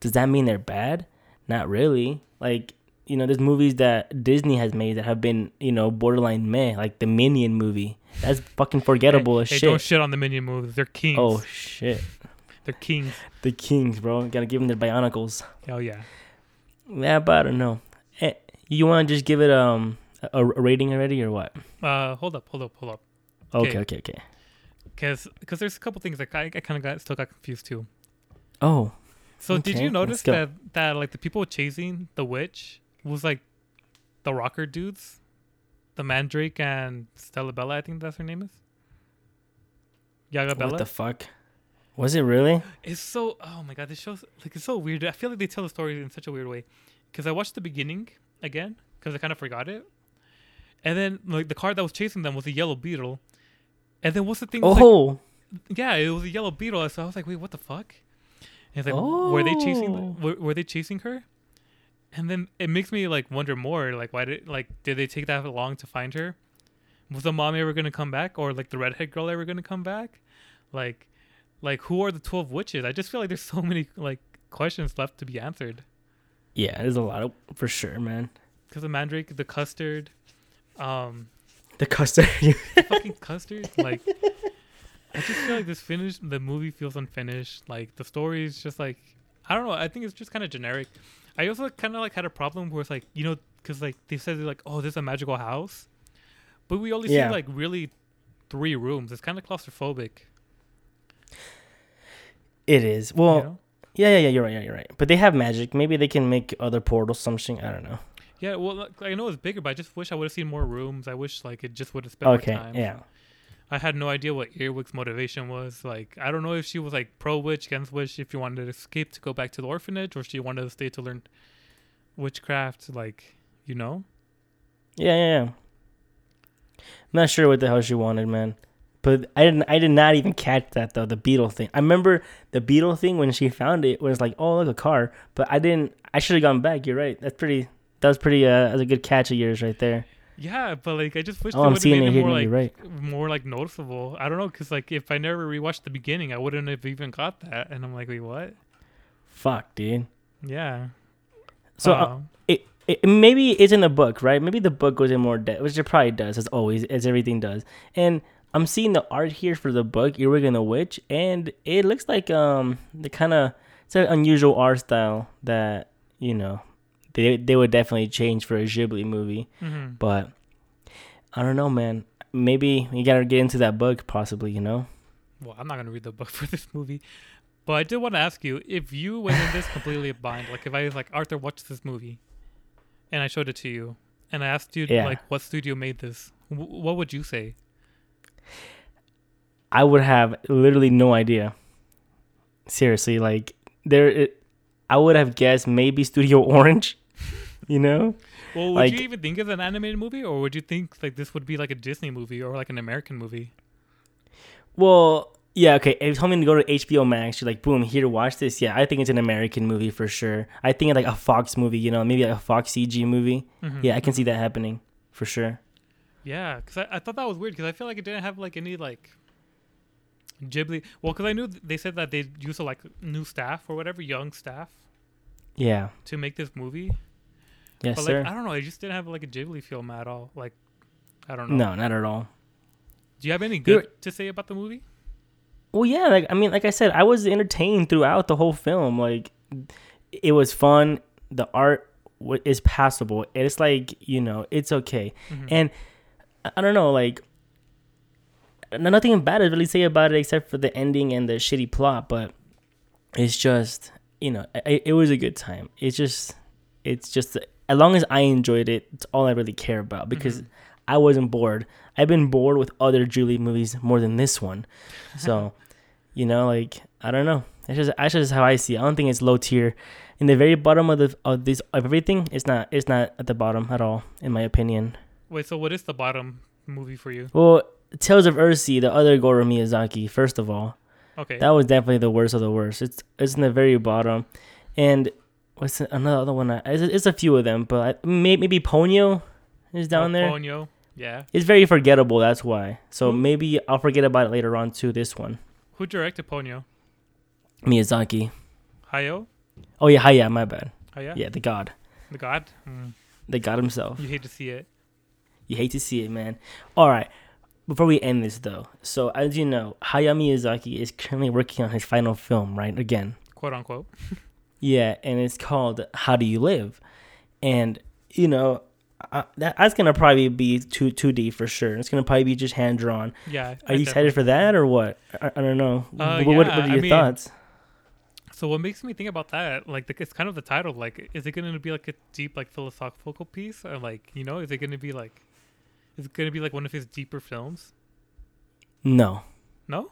does that mean they're bad? Not really. Like, you know, there's movies that Disney has made that have been, you know, borderline meh, like the Minion movie. That's fucking forgettable hey, as hey, shit. don't shit on the minion movies. They're kings. oh shit. they're kings. The Kings, bro. Gotta give them their bionicles. Oh yeah. Yeah, but I don't know. Eh, You wanna just give it um a, a rating already or what? Uh, hold up, hold up, hold up. Okay, Okay. okay, okay. Because because there's a couple things that I, I kind of got still got confused too. Oh, So did you notice that that like the people chasing the witch was like the rocker dudes, the Mandrake and Stella Bella? I think that's her name is. Yaga what the fuck? Was it really? It's so oh my god, this shows like it's so weird. I feel like they tell the story in such a weird way. Because I watched the beginning again because I kind of forgot it, and then like the car that was chasing them was a yellow beetle, and then what's the thing? was, like, Oh, yeah, it was a yellow beetle. So I was like, wait, what the fuck? And it's like, were they Oh. chasing? Were, were they chasing her? And then it makes me like wonder more. Like, why did like did they take that long to find her? Was the mom ever gonna come back, or like the redhead girl ever gonna come back? Like, like who are the twelve witches? I just feel like there's so many like questions left to be answered. yeah, there's a lot of for sure, man. Because the mandrake, the custard, um, The custard. the *laughs* fucking custard. Like, I just feel like this finish. The movie feels unfinished. Like the story is just like I don't know. I think it's just kind of generic. I also kind of like had a problem where it's like you know because like they said like oh this is a magical house, but we only Yeah. see like really three rooms. It's kind of claustrophobic. it is. Well, you know? yeah, yeah, yeah. You're right. Yeah, you're right. But they have magic. Maybe they can make other portals. Something. I don't know. Yeah, well, like, I know it's bigger, but I just wish I would have seen more rooms. I wish like it just would have spent Okay. more time. Yeah. I had no idea what Earwig's motivation was. Like, I don't know if she was like pro witch, against witch, if she wanted to escape to go back to the orphanage, or she wanted to stay to learn witchcraft. Like, you know? Yeah, yeah, yeah. I'm not sure what the hell she wanted, man. But I didn't. I did not even catch that though. The beetle thing. I remember the beetle thing when she found it was like, oh look a car. But I didn't. I should have gone back. You're right. That's pretty. That was pretty. Uh, that was a good catch of yours right there. Yeah, but like, I just wish Oh, they would have made it it more like right. more like noticeable. I don't know, cause like if I never rewatched the beginning, I wouldn't have even got that. And I'm like, wait, what? Fuck, dude. Yeah. So uh, Um, it, it maybe it's in the book, right? Maybe the book goes in more depth, which it probably does, as always, as everything does. And I'm seeing the art here for the book, Earwig and the Witch, and it looks like um the kind of it's an unusual art style that you know they they would definitely change for a Ghibli movie. mhm. But I don't know, man. Maybe you gotta get into that book, possibly. You know? Well, I'm not gonna read the book *laughs* for this movie, but I did want to ask you if you went in this completely blind. Like if I was like Arthur, watch this movie, and I showed it to you, and I asked you Yeah. like what studio made this, w- what would you say? I would have literally no idea. Seriously, like there, it, I would have guessed maybe Studio *laughs* Orange. You know? Well, would Like- you even think of an animated movie, or would you think like this would be like a Disney movie or like an American movie? Well, yeah, okay. If you told me to go to HBO Max, you're like, boom, here, watch this. Yeah, I think it's an American movie for sure. I think it's like a Fox movie, you know, maybe like a Fox CG movie. Mhm. Yeah, I can see that happening for sure. Yeah, because I, I thought that was weird because I feel like it didn't have like any like Ghibli. Well, because I knew th- they said that they used like new staff or whatever, young staff Yeah. to make this movie. Yes, but sir. like I don't know, it just didn't have like a Ghibli film at all. Like I don't know. no, not at all. Do you have any You're- good to say about the movie? Well, yeah, like I mean, like I said, I was entertained throughout the whole film. Like, it was fun. The art wa- is passable. It's like you know, it's okay. Mhm. And I- I don't know, like nothing bad to really say about it except for the ending and the shitty plot. But it's just you know, it, it was a good time. It's just, it's just as long as I enjoyed it, it's all I really care about because Mhm. I wasn't bored. I've been bored with other Ghibli movies more than this one. *laughs* So, you know, like I don't know. That's just that's just how I see. it. I don't think it's low tier. in the very bottom of the of this of everything, it's not it's not at the bottom at all, in my opinion. Wait, so what is the bottom movie for you? Well, Tales of Earthsea, the other Goro Miyazaki, first of all, Okay. that was definitely the worst of the worst. It's it's in the very bottom, and what's the- another other one? I- It's, it's a few of them, but I, maybe Ponyo is down Oh, there. Ponyo. Yeah. It's very forgettable. That's why. So Who- maybe I'll forget about it later on too. This one, Who directed Ponyo? Miyazaki. Hayao? Oh yeah, Haya. My bad. Hayao? Yeah, the god, The God? Hmm. the god himself. You hate to see it. You hate to see it, man. All right. Before we end this, though, so as you know, Hayao Miyazaki is currently working on his final film, right? Again, Quote unquote. *laughs* yeah, and it's called "How Do You Live," and you know, uh, that, that's gonna probably be too too deep for sure. It's gonna probably be just hand drawn. Yeah. Are you excited for that or what? I, I don't know. Uh, what, what yeah, are I your mean- thoughts? So what makes me think about that? Like, the, it's kind of the title. Like, is it going to be like a deep, like philosophical piece, or like, you know, is it going to be like, is it going to be like one of his deeper films? No, No.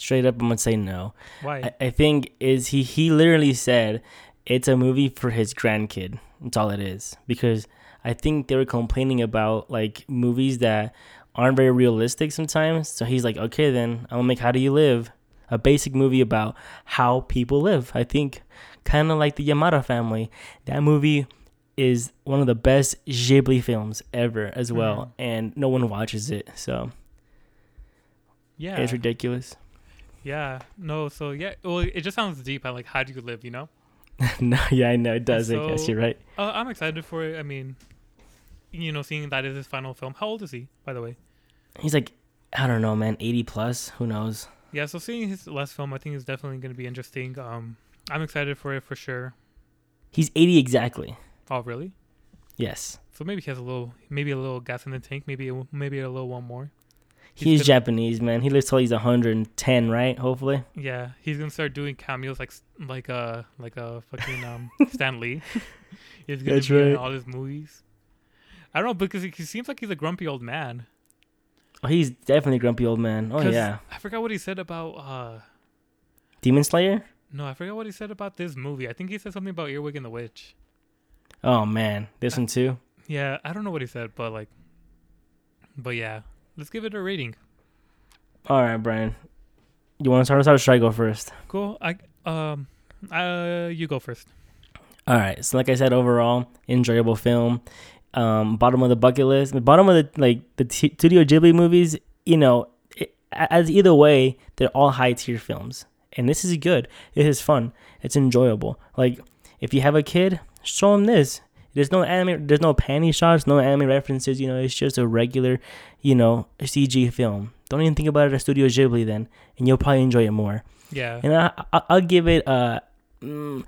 Straight up, I'm gonna say no. Why? I, I think is he he literally said it's a movie for his grandkid. That's all it is. Because I think they were complaining about like movies that aren't very realistic sometimes. So he's like, okay, then I'm gonna make How Do You Live, a basic movie about how people live. I think kind of like the Yamada family. That movie is one of the best Ghibli films ever as well, Mhm. and no one watches it. So yeah. it's ridiculous. Yeah. No. So yeah. Well, it just sounds deep. I like, how do you live? You know. *laughs* no, yeah, I know it does. I guess you're right. Uh, I'm excited for it. I mean, you know, seeing that is his final film. How old is he, by the way? He's like, I don't know, man, 80 plus. Who knows? Yeah. So seeing his last film, I think is definitely going to be interesting. Um, I'm excited for it for sure. He's 80 exactly. Oh, really? Yes. So maybe he has a little, maybe a little gas in the tank. Maybe, a, maybe a little one more. He's He's gonna- Japanese, man. He lives till he's 110, right? Hopefully. Yeah, he's gonna start doing cameos like like a like a fucking um *laughs* Stan Lee. *laughs* he's gonna That's be in all his movies. I don't know because he, he seems like he's a grumpy old man. Oh, he's definitely a grumpy old man. Oh yeah. I forgot what he said about uh Demon Slayer? no, I forgot what he said about this movie. I think he said something about Earwig and the Witch. Oh, man. This one, too? Yeah, I don't know what he said, but like, but yeah, let's give it a rating. All right, Brian. You want to start us out or should I go first? Cool. I um, uh, you go first. All right. So, like I said, overall, enjoyable film. Um, bottom of the bucket list. The bottom of the like the t- Studio Ghibli movies. You know, it, as either way, they're all high tier films, and this is good. It is fun. It's enjoyable. Like if you have a kid, show them this. There's no anime. There's no panty shots. No anime references. You know, it's just a regular, you know, CG film. Don't even think about it as Studio Ghibli then, and you'll probably enjoy it more. Yeah. And I, I I'll give it a. Mm,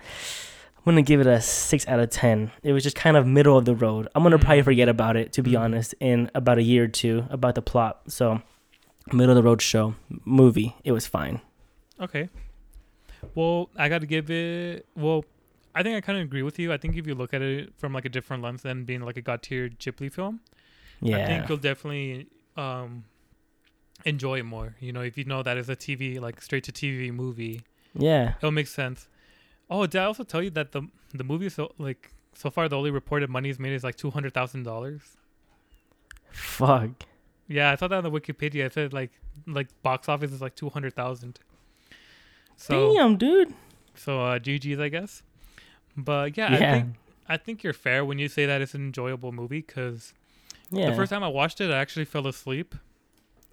I'm gonna give it a six out of ten. It was just kind of middle of the road. I'm gonna probably Mm. forget about it to be Mm. honest in about a year or two about the plot. So, middle of the road show movie. It was fine. Okay. Well, I got to give it. Well, I think I kind of agree with you. I think if you look at it from like a different lens than being like a god tier Ghibli film, yeah. I think you'll definitely um enjoy it more. You know, if you know that it's a TV like straight to TV movie, yeah. it'll make sense. Oh, did I also tell you that the the movie so like so far the only reported money is made is like two hundred thousand dollars? Fuck. Yeah, I saw that on the Wikipedia. It said like like box office is like two hundred thousand. So Damn, dude. so uh GG's I guess. But yeah, I think I think you're fair when you say that it's an enjoyable movie because Yeah. the first time I watched it, I actually fell asleep.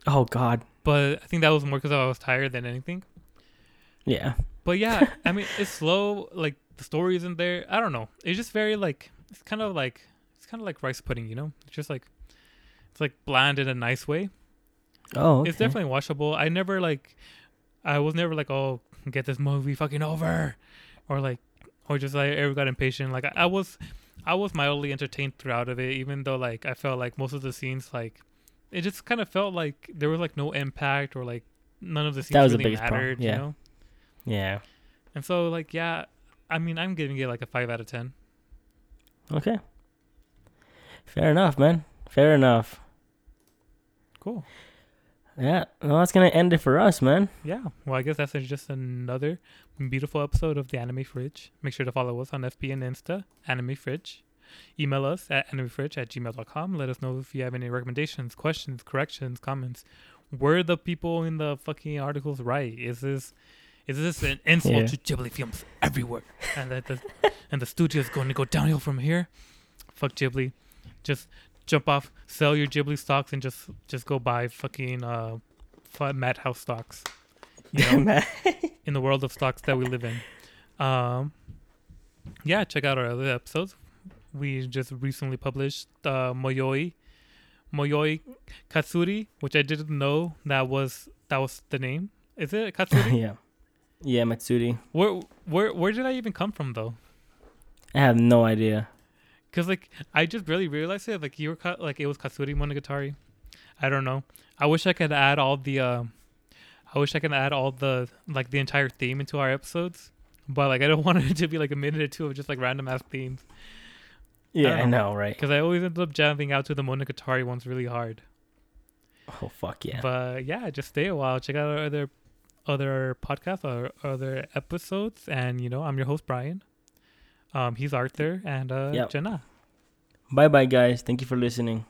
oh God. But I think that was more because I was tired than anything. Yeah. But yeah, I mean, it's *laughs* slow. Like the story isn't there. I don't know. It's just very like it's kind of like it's kind of like rice pudding, you know. It's just like it's like bland in a nice way. Oh. Okay. It's definitely watchable. I never like I was never like oh get this movie fucking over, or like or just like ever got impatient. Like I, I was I was mildly entertained throughout of it, even though like I felt like most of the scenes like it just kind of felt like there was like no impact or like none of the scenes That was the really biggest problem, mattered. yeah. You know. Yeah. And so like yeah, I mean I'm giving it like a five out of ten. Okay. Fair enough, man. Fair enough. Cool. Yeah, well, that's gonna end it for us, man. Yeah. Well, I guess that's just another beautiful episode of the Anime Fridge. Make sure to follow us on FB and Insta, Anime Fridge. Email us at animefridge at gmail.com. Let us know if you have any recommendations, questions, corrections, comments. Were the people in the fucking articles right? Is this is this an *laughs* insult Yeah. to Ghibli films everywhere? And that the and the studio's going to go downhill from here? Fuck Ghibli. Just jump off, sell your Ghibli stocks, and just just go buy fucking uh, Madhouse stocks. You know, *laughs* in the world of stocks that we live in. Um, yeah, check out our other episodes. We just recently published uh, Moyoi, Moyoi Katsuri, which I didn't know that was that was the name. Is it Katsuri? *laughs* yeah, yeah, Matsuri. where where where did I even come from though? I have no idea. Cause like I just really realized it. Like you were ka- like it was Katsuri Monogatari. I don't know. I wish I could add all the. Uh, I wish I could add all the like the entire theme into our episodes, but like I don't *laughs* want it to be like a minute or two of just like random ass themes. Yeah, I know. know, right? Because I always end up jamming out to the Monogatari ones really hard. Oh fuck yeah. But yeah, just stay a while. Check out our other other podcasts or other episodes, and you know I'm your host Brian. Um, he's Arthur and uh, Yep. Jenna. Bye bye, guys. Thank you for listening.